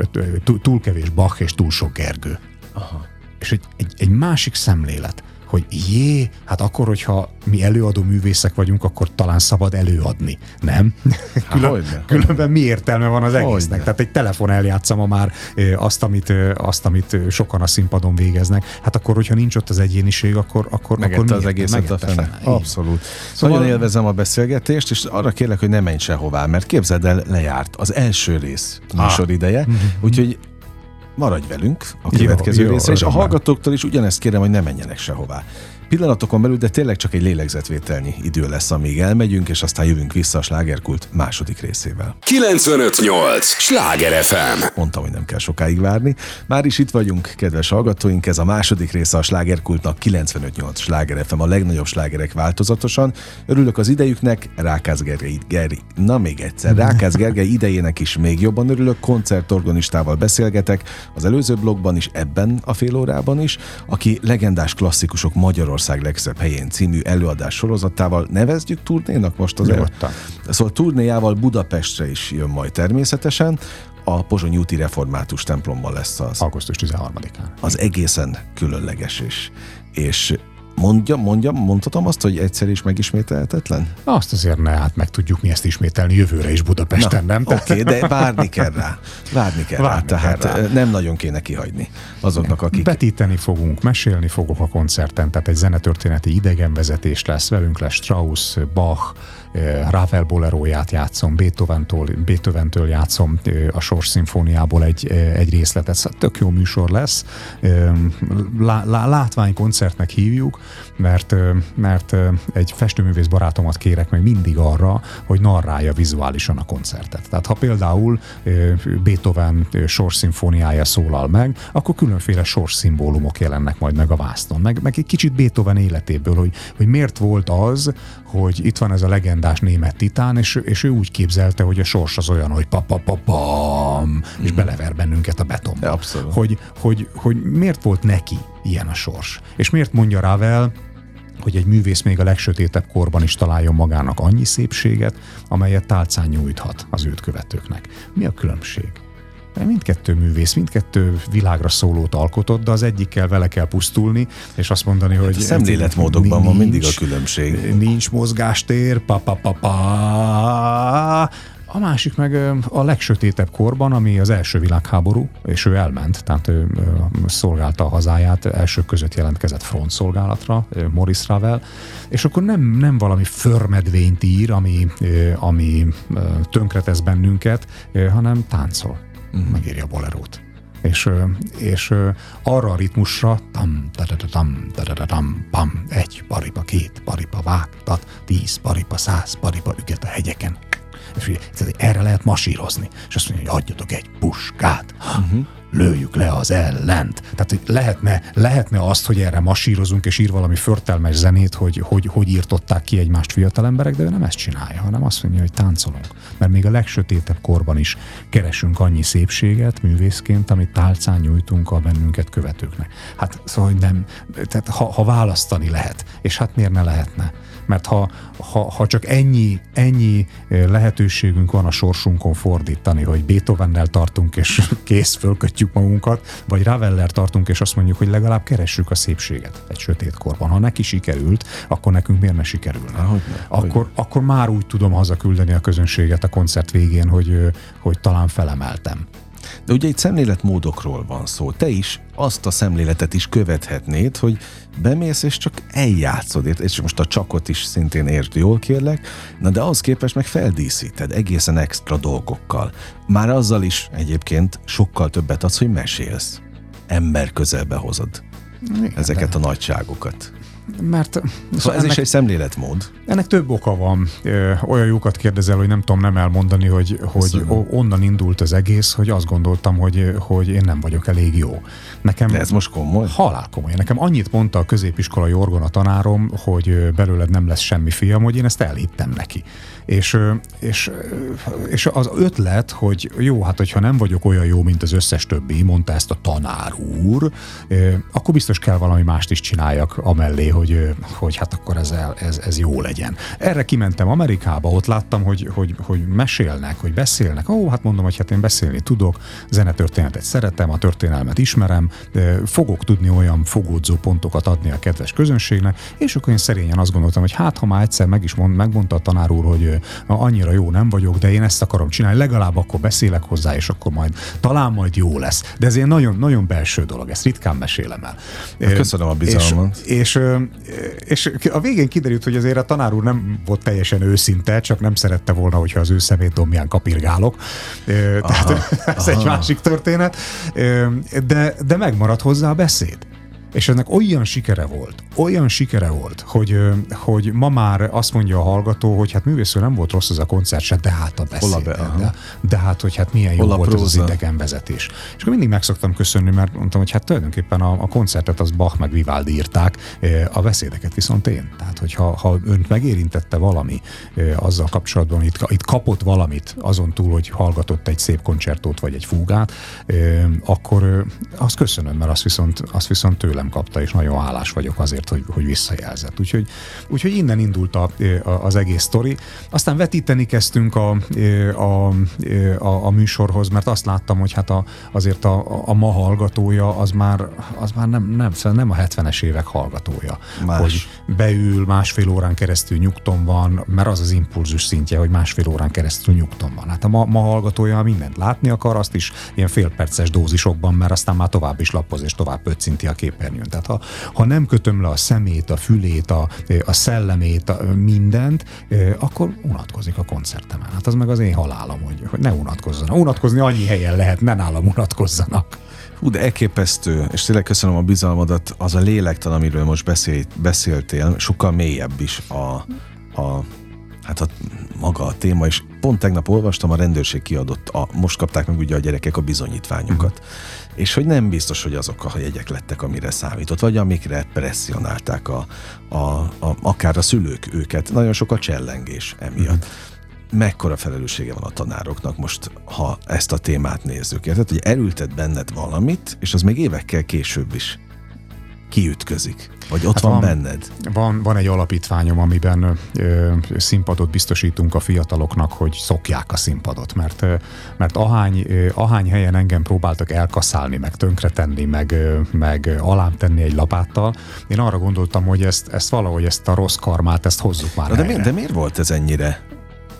túl kevés Bach, és túl sok Gergő. Aha és egy, egy, egy másik szemlélet, hogy jé, hát akkor, hogyha mi előadó művészek vagyunk, akkor talán szabad előadni, nem? Külön, különben mi értelme van az egésznek? Hogyne. Tehát egy telefon eljátszam már azt amit, azt, amit sokan a színpadon végeznek. Hát akkor, hogyha nincs ott az egyéniség, akkor, akkor, Megette akkor az egészet a fene. fene. Abszolút. Szóval Nagyon élvezem a beszélgetést, és arra kérlek, hogy ne menj sehová, mert képzeld el, lejárt az első rész műsor ah. ideje, mm-hmm. úgyhogy maradj velünk a következő jó, részre, és a hallgatóktól is ugyanezt kérem, hogy ne menjenek sehová pillanatokon belül, de tényleg csak egy lélegzetvételnyi idő lesz, amíg elmegyünk, és aztán jövünk vissza a slágerkult második részével. 958! Sláger FM! Mondtam, hogy nem kell sokáig várni. Már is itt vagyunk, kedves hallgatóink, ez a második része a slágerkultnak 958 Sláger FM, a legnagyobb slágerek változatosan. Örülök az idejüknek, Rákász Gergely, Geri, na még egyszer, Rákász Gergely idejének is még jobban örülök, koncertorganistával beszélgetek, az előző blogban is, ebben a fél órában is, aki legendás klasszikusok Magyarország Magyarország legszebb helyén című előadás sorozatával nevezdjük turnénak most az el. Szóval turnéjával Budapestre is jön majd természetesen. A Pozsony úti református templomban lesz az. Augusztus 13-án. Az egészen különleges és, és Mondja, mondja, mondhatom azt, hogy egyszer is megismételhetetlen? Azt azért ne, hát meg tudjuk mi ezt ismételni jövőre is Budapesten, Na, nem? Oké, okay, de várni kell rá. Várni kell várni rá, tehát kell rá. nem nagyon kéne kihagyni azoknak, akik... Betíteni fogunk, mesélni fogok a koncerten, tehát egy zenetörténeti idegenvezetés lesz, velünk lesz Strauss, Bach, Ravel boleróját játszom, Beethoven-től, Beethoven-től játszom a Sors szimfóniából egy, egy részletet. Szóval tök jó műsor lesz. Lá, lá, látványkoncertnek hívjuk, mert, mert egy festőművész barátomat kérek meg mindig arra, hogy narrálja vizuálisan a koncertet. Tehát ha például Beethoven Sors szimfóniája szólal meg, akkor különféle sors szimbólumok jelennek majd meg a vásznon. Meg, meg egy kicsit Beethoven életéből, hogy, hogy miért volt az, hogy itt van ez a legendás német titán, és, és ő úgy képzelte, hogy a sors az olyan, hogy pa, pa, pa, pam, és mm. belever bennünket a betonba. Abszolút. Hogy, hogy, hogy miért volt neki ilyen a sors? És miért mondja Ravel, hogy egy művész még a legsötétebb korban is találjon magának annyi szépséget, amelyet tálcán nyújthat az őt követőknek. Mi a különbség? Mindkettő művész, mindkettő világra szólót alkotott, de az egyikkel vele kell pusztulni, és azt mondani, hát hogy... A szemléletmódokban van mindig a különbség. Nincs mozgástér, pa, pa, pa, pa. A másik meg a legsötétebb korban, ami az első világháború, és ő elment, tehát ő szolgálta a hazáját, elsők között jelentkezett frontszolgálatra, Morris Ravel, és akkor nem, nem valami förmedvényt ír, ami, ami tönkretesz bennünket, hanem táncol uh-huh. megírja a bolerót. És, és arra a ritmusra tam, tam, tam, pam, egy paripa, két paripa, vágtat, tíz paripa, száz paripa üget a hegyeken. És ugye, erre lehet masírozni. És azt mondja, hogy adjatok egy puskát. Uh-huh lőjük le az ellent. Tehát lehetne, lehetne azt, hogy erre masírozunk, és ír valami förtelmes zenét, hogy, hogy hogy írtották ki egymást fiatal emberek, de ő nem ezt csinálja, hanem azt mondja, hogy táncolunk. Mert még a legsötétebb korban is keresünk annyi szépséget művészként, amit tálcán nyújtunk a bennünket követőknek. Hát szóval, hogy nem, tehát ha, ha választani lehet, és hát miért ne lehetne? Mert ha, ha, ha csak ennyi, ennyi lehetőségünk van a sorsunkon fordítani, hogy Beethovennel tartunk, és kész, fölkötjük magunkat, vagy Raveller tartunk, és azt mondjuk, hogy legalább keressük a szépséget egy sötét korban. Ha neki sikerült, akkor nekünk miért ne sikerülne? Ahogy ne, akkor, akkor már úgy tudom hazaküldeni a közönséget a koncert végén, hogy, hogy talán felemeltem. De ugye itt szemléletmódokról van szó. Te is azt a szemléletet is követhetnéd, hogy bemész és csak eljátszod, és most a csakot is szintén értsd jól kérlek, na de ahhoz képest meg feldíszíted egészen extra dolgokkal. Már azzal is egyébként sokkal többet adsz, hogy mesélsz. Ember közelbe hozod Igen, ezeket de... a nagyságokat. Mert szóval ez ennek, is egy szemléletmód. Ennek több oka van. Olyan jókat kérdezel, hogy nem tudom nem elmondani, hogy, hogy onnan indult az egész, hogy azt gondoltam, hogy, hogy én nem vagyok elég jó. Nekem, De ez most komoly? Halál komoly. Nekem annyit mondta a középiskolai orgona tanárom, hogy belőled nem lesz semmi fiam, hogy én ezt elhittem neki. És, és, és az ötlet, hogy jó, hát hogyha nem vagyok olyan jó, mint az összes többi, mondta ezt a tanár úr, akkor biztos kell valami mást is csináljak amellé, hogy, hogy hát akkor ez, ez, ez jó legyen. Erre kimentem Amerikába, ott láttam, hogy, hogy, hogy mesélnek, hogy beszélnek. Ó, hát mondom, hogy hát én beszélni tudok, zenetörténetet szeretem, a történelmet ismerem, fogok tudni olyan fogódzó pontokat adni a kedves közönségnek, és akkor én szerényen azt gondoltam, hogy hát ha már egyszer meg is mond, megmondta a tanár úr, hogy annyira jó nem vagyok, de én ezt akarom csinálni, legalább akkor beszélek hozzá, és akkor majd talán majd jó lesz. De ez egy nagyon, nagyon belső dolog, ezt ritkán mesélem el. Hát köszönöm a bizalmat. És, és, és a végén kiderült, hogy azért a tanár úr nem volt teljesen őszinte, csak nem szerette volna, hogyha az ő szemét dombján kapirgálok. Tehát aha, ez aha. egy másik történet. De, de megmaradt hozzá a beszéd. És ennek olyan sikere volt, olyan sikere volt, hogy, hogy ma már azt mondja a hallgató, hogy hát művésző nem volt rossz az a koncert se, de hát a beszéd. Be, de, de hát, hogy hát milyen jó Hol volt az idegenvezetés. És akkor mindig meg szoktam köszönni, mert mondtam, hogy hát tulajdonképpen a, a koncertet az Bach meg Vivaldi írták, a beszédeket viszont én. Tehát, hogyha ha önt megérintette valami azzal kapcsolatban, itt, itt kapott valamit azon túl, hogy hallgatott egy szép koncertót vagy egy fúgát, akkor azt köszönöm, mert azt viszont, azt viszont tőle tőlem kapta, és nagyon hálás vagyok azért, hogy, hogy visszajelzett. Úgyhogy, úgyhogy innen indult a, a, az egész sztori. Aztán vetíteni kezdtünk a, a, a, a műsorhoz, mert azt láttam, hogy hát a, azért a, a ma hallgatója az már, az már nem, nem, szóval nem a 70-es évek hallgatója. Más. Hogy beül, másfél órán keresztül nyugton van, mert az az impulzus szintje, hogy másfél órán keresztül nyugton van. Hát a ma, ma hallgatója mindent látni akar, azt is ilyen félperces dózisokban, mert aztán már tovább is lapoz és tovább pöccinti a képen képernyőn. Tehát ha, ha nem kötöm le a szemét, a fülét, a, a szellemét, a, mindent, akkor unatkozik a koncertemen. Hát az meg az én halálom, hogy, hogy ne unatkozzanak. Unatkozni annyi helyen lehet, ne nálam unatkozzanak. Hú, de elképesztő, és tényleg köszönöm a bizalmadat, az a lélektan, amiről most beszél, beszéltél, sokkal mélyebb is a, a hát a, maga a téma, és pont tegnap olvastam, a rendőrség kiadott, a, most kapták meg ugye a gyerekek a bizonyítványokat. Uh-huh és hogy nem biztos, hogy azok a jegyek lettek, amire számított, vagy amikre presszionálták a, a, a, akár a szülők őket. Nagyon sok a csellengés emiatt. Mm. Mekkora felelőssége van a tanároknak most, ha ezt a témát nézzük. Érted, hogy elültet benned valamit, és az még évekkel később is kiütközik? Vagy ott hát van, van benned? Van, van egy alapítványom, amiben ö, színpadot biztosítunk a fiataloknak, hogy szokják a színpadot, mert, mert ahány, ahány helyen engem próbáltak elkaszálni, meg tönkretenni, meg, meg alám tenni egy lapáttal, én arra gondoltam, hogy ezt, ezt valahogy ezt a rossz karmát, ezt hozzuk már de, mi, de miért volt ez ennyire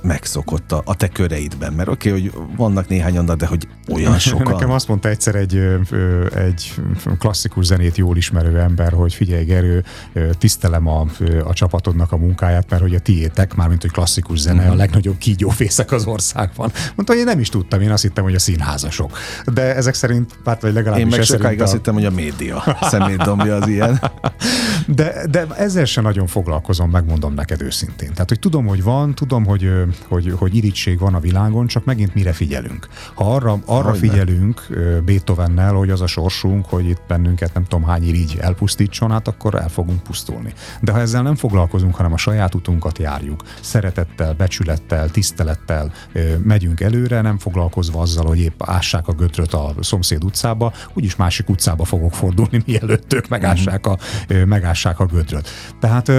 megszokott a, a te köreidben? Mert oké, okay, hogy vannak néhányan, de hogy olyan sokan. Nekem azt mondta egyszer egy, egy klasszikus zenét jól ismerő ember, hogy figyelj Gerő, tisztelem a, a csapatodnak a munkáját, mert hogy a tiétek, mármint hogy klasszikus zene, uh-huh. a legnagyobb kígyófészek az országban. Mondta, hogy én nem is tudtam, én azt hittem, hogy a színházasok. De ezek szerint, hát vagy legalábbis Én meg sokáig a... azt hittem, hogy a média szemétdombja az ilyen. De, de ezzel sem nagyon foglalkozom, megmondom neked őszintén. Tehát, hogy tudom, hogy van, tudom, hogy hogy, hogy irítség van a világon, csak megint mire figyelünk. Ha arra, arra figyelünk Beethovennel, hogy az a sorsunk, hogy itt bennünket nem tudom hány irigy elpusztítson, hát akkor el fogunk pusztulni. De ha ezzel nem foglalkozunk, hanem a saját utunkat járjuk, szeretettel, becsülettel, tisztelettel megyünk előre, nem foglalkozva azzal, hogy épp ássák a götröt a szomszéd utcába, úgyis másik utcába fogok fordulni, mielőtt ők megássák a, megássák a götröt. Tehát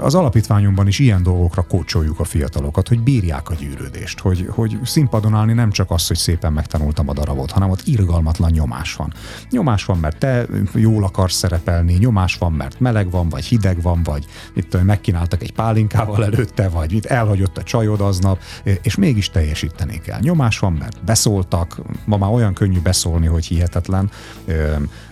az alapítványunkban is ilyen dolgokra kócsoljuk a fiatal fiatalokat, hogy bírják a gyűrődést, hogy, hogy színpadon állni nem csak az, hogy szépen megtanultam a darabot, hanem ott irgalmatlan nyomás van. Nyomás van, mert te jól akarsz szerepelni, nyomás van, mert meleg van, vagy hideg van, vagy itt megkínáltak egy pálinkával előtte, vagy itt elhagyott a csajod aznap, és mégis teljesíteni kell. Nyomás van, mert beszóltak, ma már olyan könnyű beszólni, hogy hihetetlen.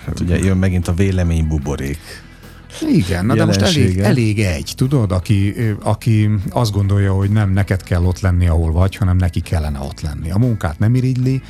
Hát ugye jön megint a vélemény buborék. Igen, na de most elég, elég egy, tudod, aki, aki azt gondolja, hogy nem neked kell ott lenni, ahol vagy, hanem neki kellene ott lenni. A munkát nem irigyli,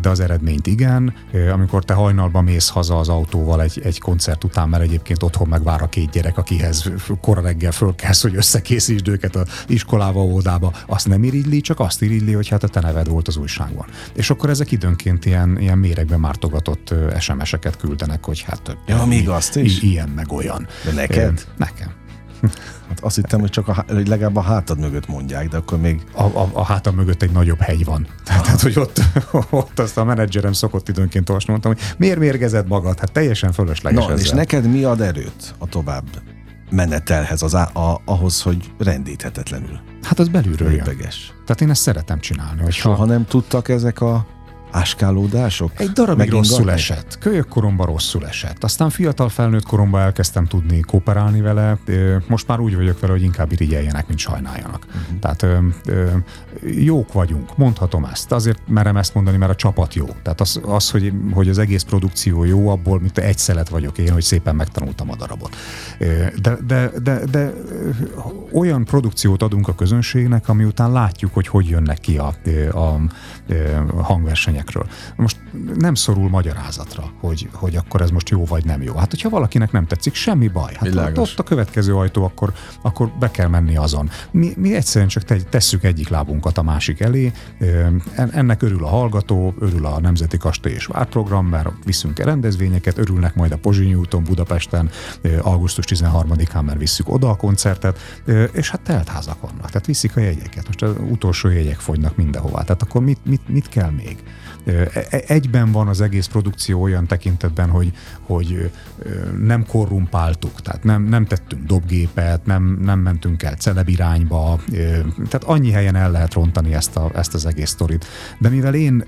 de az eredményt igen. Amikor te hajnalban mész haza az autóval egy, egy koncert után, mert egyébként otthon megvár a két gyerek, akihez kora reggel fölkelsz, hogy összekészítsd őket a iskolába, óvodába, azt nem irigyli, csak azt irigyli, hogy hát a te neved volt az újságban. És akkor ezek időnként ilyen, ilyen méregben mártogatott SMS-eket küldenek, hogy hát ja, még azt is? ilyen meg olyan. De neked? Nekem. Hát azt hittem, hogy csak a, hogy legalább a hátad mögött mondják, de akkor még... A, a, a hátad mögött egy nagyobb hegy van. Tehát, hogy ott, ott azt a menedzserem szokott időnként olvasni, mondtam, hogy miért mérgezed magad? Hát teljesen fölösleges Na, ezzel. és neked mi ad erőt a tovább menetelhez, az, a, ahhoz, hogy rendíthetetlenül? Hát az belülről jön. Tehát én ezt szeretem csinálni. Soha nem tudtak ezek a áskálódások? Egy darabig rosszul esett. Kölyök koromban rosszul esett. Aztán fiatal felnőtt koromban elkezdtem tudni kooperálni vele. Most már úgy vagyok vele, hogy inkább irigyeljenek, mint sajnáljanak. Uh-huh. Tehát ö, ö, jók vagyunk, mondhatom ezt. Azért merem ezt mondani, mert a csapat jó. Tehát az, az hogy, hogy az egész produkció jó, abból mint egy szelet vagyok én, hogy szépen megtanultam a darabot. De, de, de, de olyan produkciót adunk a közönségnek, ami után látjuk, hogy hogy jönnek ki a, a, a hangversenyek eredményekről. Most nem szorul magyarázatra, hogy, hogy akkor ez most jó vagy nem jó. Hát, hogyha valakinek nem tetszik, semmi baj. Hát ott, ott a következő ajtó, akkor, akkor be kell menni azon. Mi, mi egyszerűen csak tesszük egyik lábunkat a másik elé. Ennek örül a hallgató, örül a Nemzeti Kastély és Várprogram, mert viszünk rendezvényeket, örülnek majd a Pozsonyi úton Budapesten augusztus 13-án, mert visszük oda a koncertet, és hát teltházak vannak, tehát viszik a jegyeket. Most az utolsó jegyek fogynak mindenhová. Tehát akkor mit, mit, mit kell még? E, e, egyben van az egész produkció olyan tekintetben, hogy, hogy nem korrumpáltuk, tehát nem, nem tettünk dobgépet, nem, nem mentünk el celeb irányba, tehát annyi helyen el lehet rontani ezt, a, ezt az egész sztorit. De mivel én,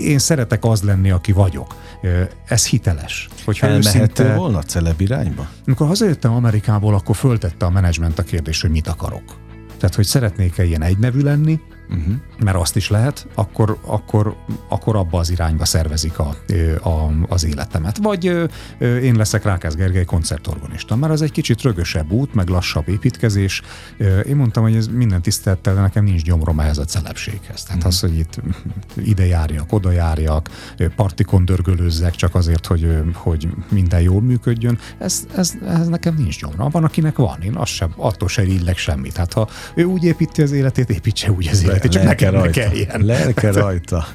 én szeretek az lenni, aki vagyok, ez hiteles. Hogyha Elmehettél volna celeb irányba? Amikor hazajöttem Amerikából, akkor föltette a menedzsment a kérdést, hogy mit akarok. Tehát, hogy szeretnék-e ilyen egynevű lenni, uh-huh. mert azt is lehet, akkor, akkor, akkor abba az irányba szervezik a, a, az életemet. Vagy én leszek Rákász Gergely koncertorgonista, mert az egy kicsit rögösebb út, meg lassabb építkezés. Én mondtam, hogy ez minden tisztelettel, de nekem nincs gyomrom ehhez a celebséghez. Tehát uh-huh. az, hogy itt ide járjak, oda járjak, partikon dörgölőzzek csak azért, hogy, hogy minden jól működjön, ez, ez, ez nekem nincs gyomra. Van, akinek van, én az sem, attól se illek semmit. Hát ha ő úgy építi az életét, építse úgy az életét illeti, csak lelke nekem rajta. ne kelljen. Lelke rajta.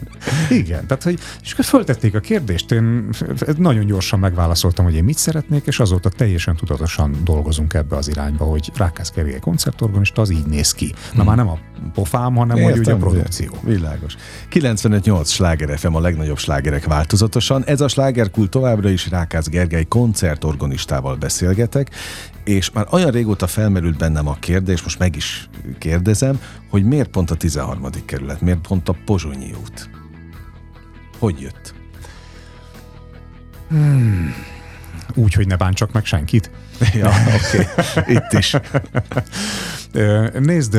Igen, tehát hogy, és akkor föltették a kérdést, én nagyon gyorsan megválaszoltam, hogy én mit szeretnék, és azóta teljesen tudatosan dolgozunk ebbe az irányba, hogy Rákász Gergely koncertorgonista, az így néz ki. Na hmm. már nem a pofám, hanem Értem, hogy ugye a produkció. Világos. 95-8 sláger FM a legnagyobb slágerek változatosan. Ez a slágerkult továbbra is Rákász Gergely koncertorgonistával beszélgetek, és már olyan régóta felmerült bennem a kérdés, most meg is kérdezem, hogy miért pont a 13. kerület, miért pont a Pozsonyi út? Hogy jött? Hmm. Úgy, hogy ne bántsak meg senkit? Ja, oké. Okay. Itt is. Nézd,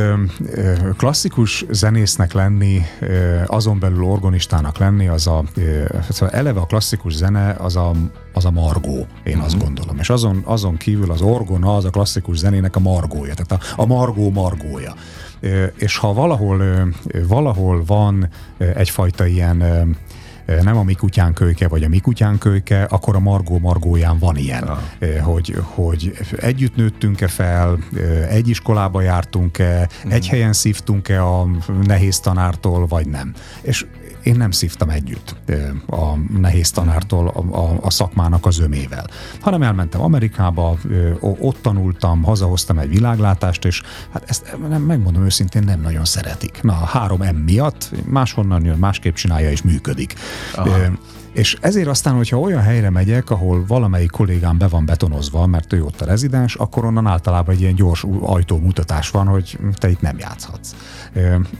klasszikus zenésznek lenni, azon belül organistának lenni, az a, szóval eleve a klasszikus zene az a, az a margó, én azt mhm. gondolom. És azon, azon kívül az orgona az a klasszikus zenének a margója, tehát a, a margó margója. És ha valahol, valahol van egyfajta ilyen nem a mi kutyán kölyke, vagy a mi kutyán kölyke, akkor a Margó Margóján van ilyen, ah. hogy, hogy együtt nőttünk-e fel, egy iskolába jártunk-e, mm. egy helyen szívtunk-e a nehéz tanártól, vagy nem. És én nem szívtam együtt a nehéz tanártól a, a, a szakmának az ömével, hanem elmentem Amerikába, ott tanultam, hazahoztam egy világlátást, és hát ezt nem, megmondom őszintén, nem nagyon szeretik. Na, a három M miatt máshonnan jön, másképp csinálja és működik. Aha. Eh, És ezért aztán, hogyha olyan helyre megyek, ahol valamelyik kollégám be van betonozva, mert ő ott a rezidens, akkor onnan általában egy ilyen gyors ajtómutatás van, hogy te itt nem játszhatsz.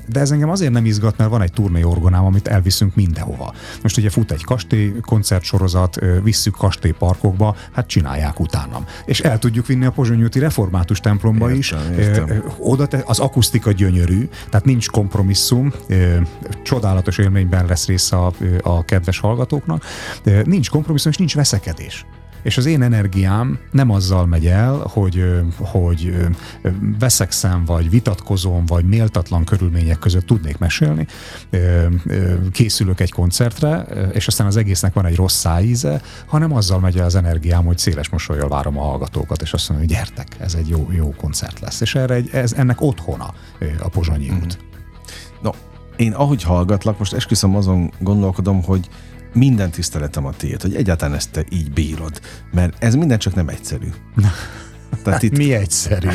De ez engem azért nem izgat, mert van egy turné orgonám, amit elviszünk mindenhova. Most ugye fut egy kastély koncertsorozat, visszük kastélyparkokba, hát csinálják utánam. És el tudjuk vinni a Pozsonyúti Református templomba értem, is. Értem. Oda te, az akusztika gyönyörű, tehát nincs kompromisszum, csodálatos élményben lesz része a, a kedves hallgatóknak. Nincs kompromisszum, és nincs veszekedés és az én energiám nem azzal megy el, hogy, hogy veszekszem, vagy vitatkozom, vagy méltatlan körülmények között tudnék mesélni, készülök egy koncertre, és aztán az egésznek van egy rossz szájíze, hanem azzal megy el az energiám, hogy széles mosolyjal várom a hallgatókat, és azt mondom, hogy gyertek, ez egy jó, jó koncert lesz. És erre egy, ez, ennek otthona a Pozsonyi út. Mm. No, én ahogy hallgatlak, most esküszöm azon gondolkodom, hogy minden tiszteletem a tiéd, hogy egyáltalán ezt te így bírod, mert ez minden csak nem egyszerű. Tehát itt, mi egyszerű?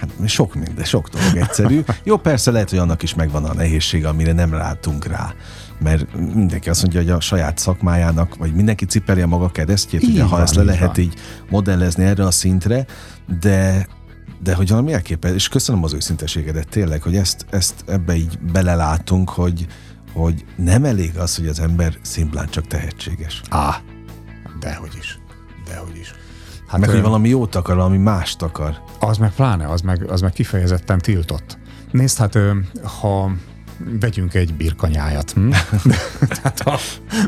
Hát, sok minden, sok dolog egyszerű. Jó, persze lehet, hogy annak is megvan a nehézsége, amire nem látunk rá. Mert mindenki azt mondja, hogy a saját szakmájának, vagy mindenki ciperje maga keresztjét, ugye, ha ezt le lehet van. így modellezni erre a szintre, de de hogy valami elképesztő, és köszönöm az őszinteségedet tényleg, hogy ezt, ezt ebbe így belelátunk, hogy, hogy nem elég az, hogy az ember szimplán csak tehetséges. Á, dehogy is. Dehogy is. Hát meg, hogy valami jót akar, valami mást akar. Az meg pláne, az meg, az meg kifejezetten tiltott. Nézd, hát ha vegyünk egy birkanyájat. Hm? Tehát ha,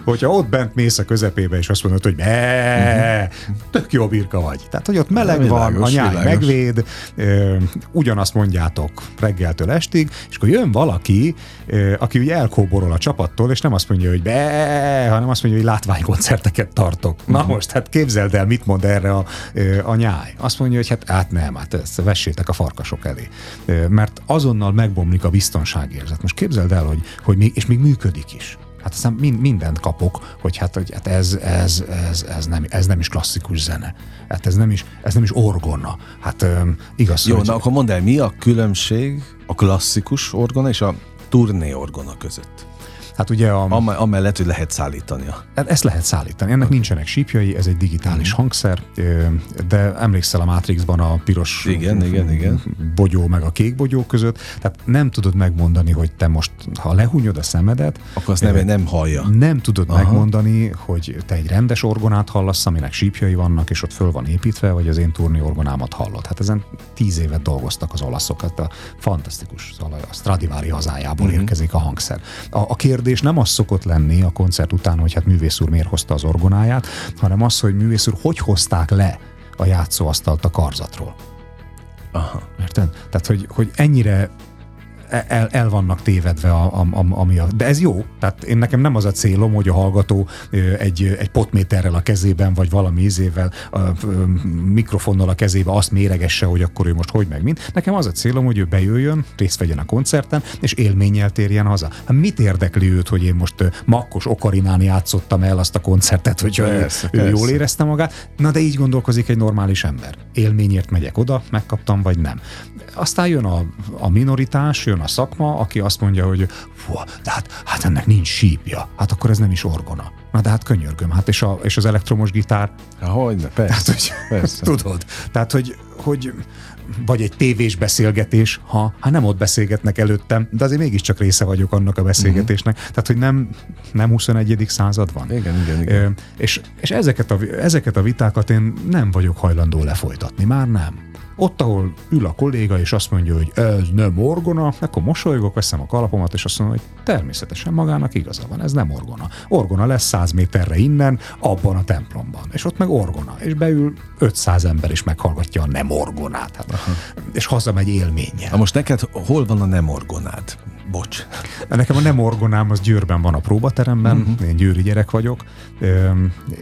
hogyha ott bent mész a közepébe, és azt mondod, hogy be, tök jó birka vagy. Tehát, hogy ott meleg világos, van, a nyáj világos. megvéd, ö, ugyanazt mondjátok reggeltől estig, és akkor jön valaki, ö, aki ugye elkóborol a csapattól, és nem azt mondja, hogy be, hanem azt mondja, hogy látványkoncerteket tartok. Na uh-huh. most, hát képzeld el, mit mond erre a, a nyáj. Azt mondja, hogy hát, hát nem, hát ezt vessétek a farkasok elé. Mert azonnal megbomlik a biztonságérzet. Most képzeld el, hogy, hogy még, és még működik is. Hát aztán mindent kapok, hogy hát, hogy hát ez, ez, ez, ez, nem, ez nem is klasszikus zene. Hát ez nem is, ez nem is orgona. Hát um, igaz, Jó, hogy... na akkor mondd el, mi a különbség a klasszikus orgona és a turné orgona között? Hát ugye a... Am- amellett, hogy lehet szállítania. Hát ezt lehet szállítani. Ennek okay. nincsenek sípjai, ez egy digitális mm. hangszer, de emlékszel a Matrixban a piros igen, igen, igen. bogyó meg a kék bogyó között, tehát nem tudod megmondani, hogy te most, ha lehúnyod a szemedet, akkor azt nem, nem hallja. Nem tudod Aha. megmondani, hogy te egy rendes orgonát hallasz, aminek sípjai vannak, és ott föl van építve, vagy az én turni orgonámat hallod. Hát ezen tíz évet dolgoztak az olaszok, hát a fantasztikus, a Stradivari hazájából mm-hmm. érkezik a hangszer. A, a kérdés kérdés nem az szokott lenni a koncert után, hogy hát művész úr miért hozta az orgonáját, hanem az, hogy művész úr hogy hozták le a játszóasztalt a karzatról. Aha. Érted? Tehát, hogy, hogy ennyire el, el vannak tévedve, a, a, a, ami a, de ez jó. Tehát én nekem nem az a célom, hogy a hallgató egy, egy potméterrel a kezében, vagy valami ízével, a, a, mikrofonnal a kezébe azt méregesse, hogy akkor ő most hogy meg mind. Nekem az a célom, hogy ő bejöjjön, részt vegyen a koncerten, és élménnyel térjen haza. Hát mit érdekli őt, hogy én most Makkos Okarinán játszottam el azt a koncertet, hogy persze, ő, ő jól érezte magát? Na de így gondolkozik egy normális ember. Élményért megyek oda, megkaptam, vagy nem. Aztán jön a, a minoritás, jön a szakma, aki azt mondja, hogy fú, de hát, hát ennek nincs sípja, hát akkor ez nem is orgona. Na de hát könyörgöm, hát és, a, és az elektromos gitár? Hogyne, persze. Hát, hogy, persze. Tudod, tehát hogy, hogy vagy egy tévés beszélgetés, ha hát nem ott beszélgetnek előttem, de azért mégiscsak része vagyok annak a beszélgetésnek. Uh-huh. Tehát, hogy nem, nem 21. század van. Igen, igen, igen. És, és ezeket, a, ezeket a vitákat én nem vagyok hajlandó lefolytatni, már nem. Ott, ahol ül a kolléga, és azt mondja, hogy ez nem orgona, akkor mosolygok, veszem a kalapomat, és azt mondom, hogy természetesen magának igaza van, ez nem orgona. Orgona lesz 100 méterre innen, abban a templomban. És ott meg orgona. És beül 500 ember, is meghallgatja a nem orgonát. Hát, és hazamegy élménye. Na most neked hol van a nem orgonád? Bocs. Nekem a nem orgonám az Győrben van a próbateremben, uh-huh. én győri gyerek vagyok,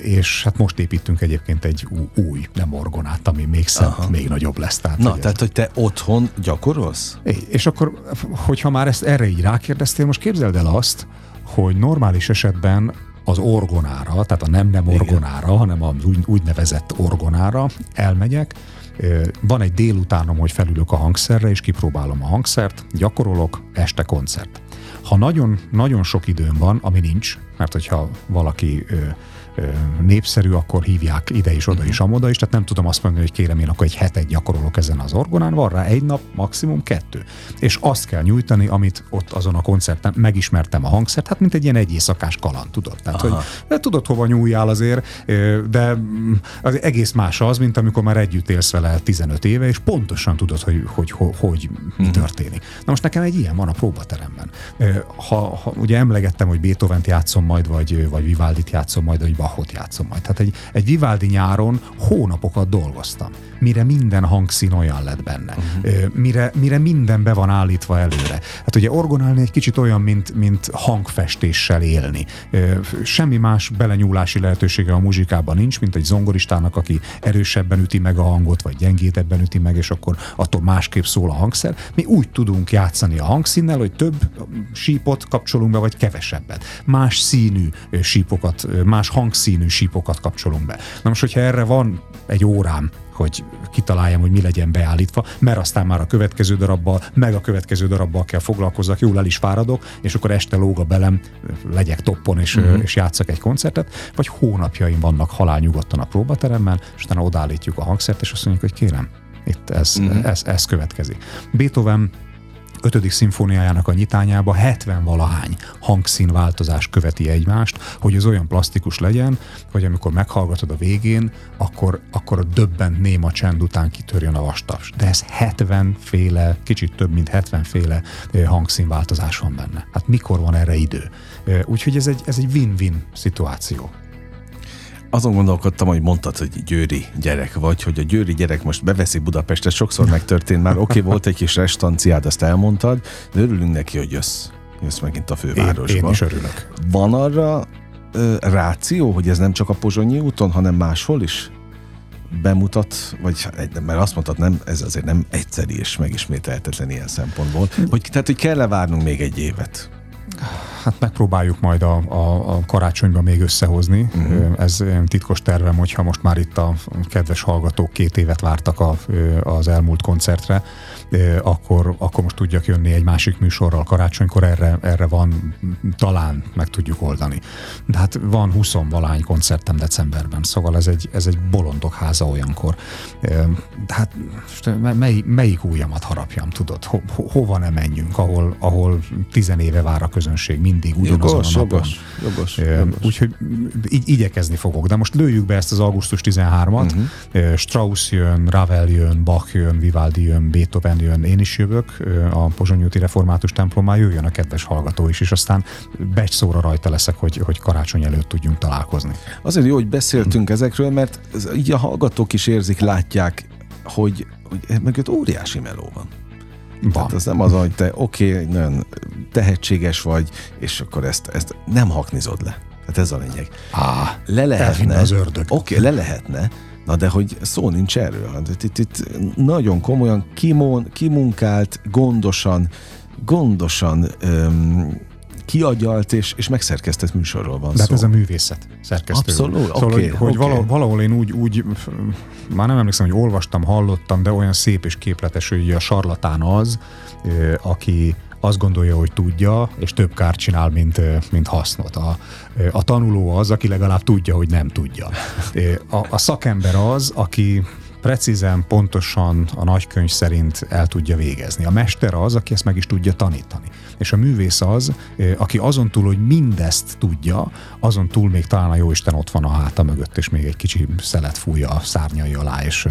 és hát most építünk egyébként egy új nem orgonát, ami még szebb, Aha. még nagyobb lesz. Tehát, Na, hogy tehát, hogy te otthon gyakorolsz? És akkor, hogyha már ezt erre így rákérdeztél, most képzeld el azt, hogy normális esetben az orgonára, tehát a nem nem orgonára, Igen. hanem az úgy, úgynevezett orgonára elmegyek, van egy délutánom, hogy felülök a hangszerre, és kipróbálom a hangszert, gyakorolok, este koncert. Ha nagyon, nagyon sok időm van, ami nincs, mert hogyha valaki népszerű, akkor hívják ide is, oda is, amoda is, tehát nem tudom azt mondani, hogy kérem én akkor egy hetet gyakorolok ezen az orgonán, van rá egy nap, maximum kettő. És azt kell nyújtani, amit ott azon a koncerten megismertem a hangszert, hát mint egy ilyen egy éjszakás kaland, tudod. Tehát, hogy de tudod, hova nyúljál azért, de mm, az egész más az, mint amikor már együtt élsz vele 15 éve, és pontosan tudod, hogy, hogy, hogy, hogy mi mhm. történik. Na most nekem egy ilyen van a próbateremben. Ha, ha ugye emlegettem, hogy Beethoven-t játszom majd, vagy, vagy Vivaldit játszom majd, vagy Bachot játszom majd. Tehát egy, egy Vivaldi nyáron hónapokat dolgoztam, mire minden hangszín olyan lett benne, uh-huh. mire, mire minden be van állítva előre. Hát ugye orgonálni egy kicsit olyan, mint, mint hangfestéssel élni. Semmi más belenyúlási lehetősége a muzsikában nincs, mint egy zongoristának, aki erősebben üti meg a hangot, vagy gyengétebben üti meg, és akkor attól másképp szól a hangszer. Mi úgy tudunk játszani a hangszínnel, hogy több sípot kapcsolunk be, vagy kevesebbet. Más színű sípokat, más hang hangszínű sípokat kapcsolunk be. Na most, hogyha erre van egy órám, hogy kitaláljam, hogy mi legyen beállítva, mert aztán már a következő darabbal, meg a következő darabbal kell foglalkozzak, jól el is fáradok, és akkor este lóg a belem, legyek toppon, és, uh-huh. és játszak egy koncertet, vagy hónapjaim vannak halál nyugodtan a próbateremben, és utána odállítjuk a hangszert, és azt mondjuk, hogy kérem, itt ez, uh-huh. ez, ez következik. Beethoven 5. szimfóniájának a nyitányába 70 valahány hangszínváltozás követi egymást, hogy ez olyan plastikus legyen, hogy amikor meghallgatod a végén, akkor, akkor a döbbent néma csend után kitörjön a vastaps. De ez 70 féle, kicsit több mint 70 féle hangszínváltozás van benne. Hát mikor van erre idő? Úgyhogy ez egy, ez egy win-win szituáció azon gondolkodtam, hogy mondtad, hogy győri gyerek vagy, hogy a győri gyerek most beveszi Budapestet, sokszor megtörtént már, oké, okay, volt egy kis restanciád, azt elmondtad, de örülünk neki, hogy jössz. Jössz megint a fővárosba. Én, én is örülök. Van arra ö, ráció, hogy ez nem csak a Pozsonyi úton, hanem máshol is bemutat, vagy mert azt mondtad, nem, ez azért nem egyszerű és megismételhetetlen ilyen szempontból, hogy, tehát, hogy kell-e várnunk még egy évet? Hát megpróbáljuk majd a, a, a karácsonyban még összehozni. Uh-huh. Ez titkos tervem, hogyha most már itt a kedves hallgatók két évet vártak a, az elmúlt koncertre, akkor, akkor most tudjak jönni egy másik műsorral karácsonykor, erre, erre van, talán meg tudjuk oldani. De hát van 20 valány koncertem decemberben, szóval ez egy, ez egy bolondok háza olyankor. De hát mely, melyik ujjamat harapjam, tudod? Ho, ho, hova ne menjünk, ahol, ahol tizenéve vár a közönség mindig ugyanazon jogos, a napon. Jogos, jogos, jogos. Úgyhogy így, igyekezni fogok. De most lőjük be ezt az augusztus 13-at. Uh-huh. Strauss jön, Ravel jön, Bach jön, Vivaldi jön, Beethoven jön, én is jövök a Pozsonyúti Református templommal, jöjjön a kedves hallgató is, és aztán becs szóra rajta leszek, hogy, hogy karácsony előtt tudjunk találkozni. Azért jó, hogy beszéltünk ezekről, mert így a hallgatók is érzik, látják, hogy, hogy mögött óriási meló van. Van. Tehát az nem az, hogy te oké, okay, nagyon tehetséges vagy, és akkor ezt, ezt nem haknizod le. Tehát ez a lényeg. Á, le lehetne. az ördög. Oké, okay, le lehetne, Na de hogy szó nincs erről. Hát itt, itt, itt nagyon komolyan kimon, kimunkált, gondosan, gondosan öm, kiagyalt és, és megszerkesztett műsorról van de hát szó. ez a művészet szerkesztő. Abszolút, szóval, okay, hogy, hogy okay. valahol, valahol én úgy, úgy, már nem emlékszem, hogy olvastam, hallottam, de olyan szép és képletes, hogy a sarlatán az, aki azt gondolja, hogy tudja, és több kárt csinál, mint, mint hasznot. A, a tanuló az, aki legalább tudja, hogy nem tudja. A, a szakember az, aki precízen, pontosan a nagykönyv szerint el tudja végezni. A mester az, aki ezt meg is tudja tanítani. És a művész az, aki azon túl, hogy mindezt tudja, azon túl még talán a Jóisten ott van a háta mögött, és még egy kicsi szelet fújja a szárnyai alá, és,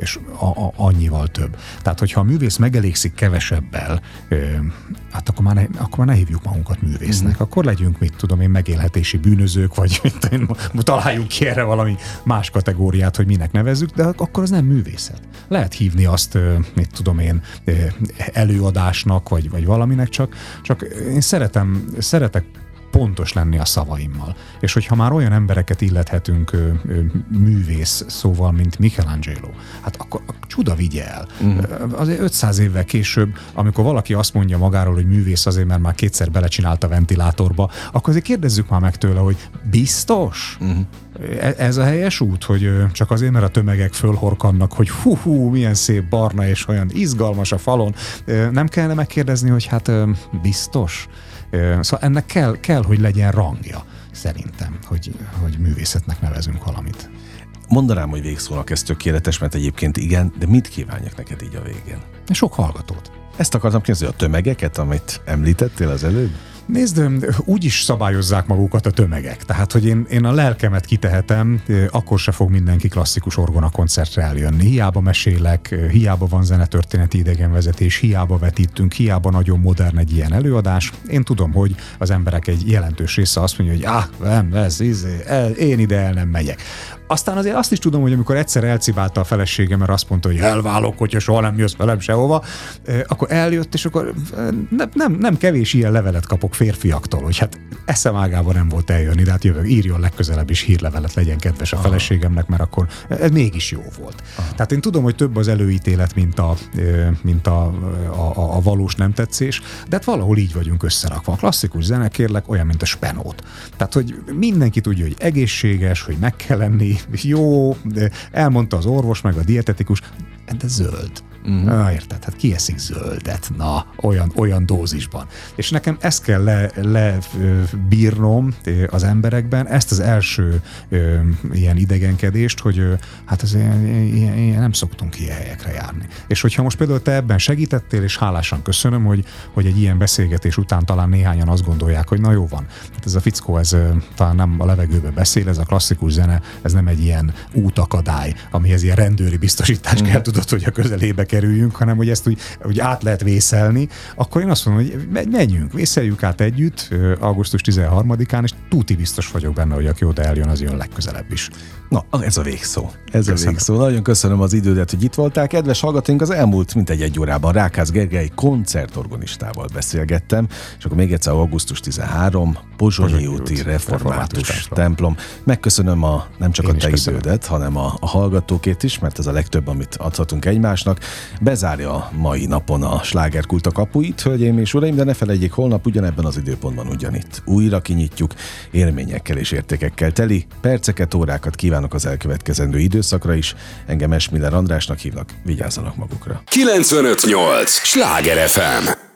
és a, a, annyival több. Tehát, hogyha a művész megelégszik kevesebbel, hát akkor már ne, akkor már ne hívjuk magunkat művésznek. Mm. Akkor legyünk, mit tudom én, megélhetési bűnözők, vagy mit én, találjunk ki erre valami más kategóriát, hogy minek nevezzük, de akkor az nem művészet. Lehet hívni azt, mit tudom én, előadásnak, vagy, vagy valaminek, csak, csak én szeretem, szeretek pontos lenni a szavaimmal. És hogyha már olyan embereket illethetünk ö, ö, művész szóval, mint Michelangelo, hát akkor a csuda vigye el. Uh-huh. Azért 500 évvel később, amikor valaki azt mondja magáról, hogy művész azért, mert már kétszer belecsinált a ventilátorba, akkor azért kérdezzük már meg tőle, hogy biztos? Uh-huh. Ez a helyes út, hogy csak azért, mert a tömegek fölhorkannak, hogy hú, hú, milyen szép barna és olyan izgalmas a falon. Nem kellene megkérdezni, hogy hát biztos? Szóval ennek kell, kell, hogy legyen rangja, szerintem, hogy, hogy művészetnek nevezünk valamit. Mondanám, hogy végszónak ez tökéletes, mert egyébként igen, de mit kívánjak neked így a végén? Sok hallgatót. Ezt akartam kérdezni, a tömegeket, amit említettél az előbb? Nézd, úgy is szabályozzák magukat a tömegek. Tehát, hogy én, én a lelkemet kitehetem, akkor se fog mindenki klasszikus orgona koncertre eljönni. Hiába mesélek, hiába van zenetörténeti idegenvezetés, hiába vetítünk, hiába nagyon modern egy ilyen előadás. Én tudom, hogy az emberek egy jelentős része azt mondja, hogy ah, nem, ez, ez, ez én ide el nem megyek. Aztán azért azt is tudom, hogy amikor egyszer elcibálta a feleségem, mert azt mondta, hogy elválok, hogyha soha nem jössz velem sehova, akkor eljött, és akkor nem, nem, nem kevés ilyen levelet kapok férfiaktól, hogy hát eszem ágában nem volt eljönni, de hát jövök, írjon legközelebb is hírlevelet, legyen kedves a feleségemnek, mert akkor ez mégis jó volt. Aha. Tehát én tudom, hogy több az előítélet, mint a, mint a, a, a valós nem tetszés, de hát valahol így vagyunk összerakva. A klasszikus zene, kérlek, olyan, mint a spenót. Tehát, hogy mindenki tudja, hogy egészséges, hogy meg kell lenni, jó, elmondta az orvos, meg a dietetikus, de zöld. Uh-huh. Ah, érted? Hát ki eszik zöldet? Na, olyan, olyan dózisban. És nekem ezt kell lebírnom le, az emberekben, ezt az első ö, ilyen idegenkedést, hogy ö, hát az ilyen, ilyen, ilyen, nem szoktunk ilyen helyekre járni. És hogyha most például te ebben segítettél, és hálásan köszönöm, hogy, hogy egy ilyen beszélgetés után talán néhányan azt gondolják, hogy na jó van, hát ez a fickó, ez talán nem a levegőbe beszél, ez a klasszikus zene, ez nem egy ilyen útakadály, amihez ilyen rendőri biztosítás uh-huh. kell, tudod, hogy a közelébe kerüljünk, hanem hogy ezt úgy, úgy át lehet vészelni, akkor én azt mondom, hogy menjünk, vészeljük át együtt augusztus 13-án, és túti biztos vagyok benne, hogy aki oda eljön, az jön legközelebb is. Na, ez a végszó. Ez köszönöm. a végszó. Nagyon köszönöm az idődet, hogy itt voltál. Kedves hallgatóink, az elmúlt mintegy egy órában Rákász Gergely koncertorgonistával beszélgettem, és akkor még egyszer augusztus 13, Pozsonyi úti református, református templom. Megköszönöm a, nem csak Én a te idődet, hanem a, a hallgatókét is, mert ez a legtöbb, amit adhatunk egymásnak. Bezárja a mai napon a slágerkult a kapuit, hölgyeim és uraim, de ne felejtjék, holnap ugyanebben az időpontban ugyanitt. Újra kinyitjuk, élményekkel és értékekkel teli, perceket, órákat kívánok az elkövetkezendő időszakra is. Engem Esmiller Andrásnak hívnak, vigyázzanak magukra. 958! Sláger FM!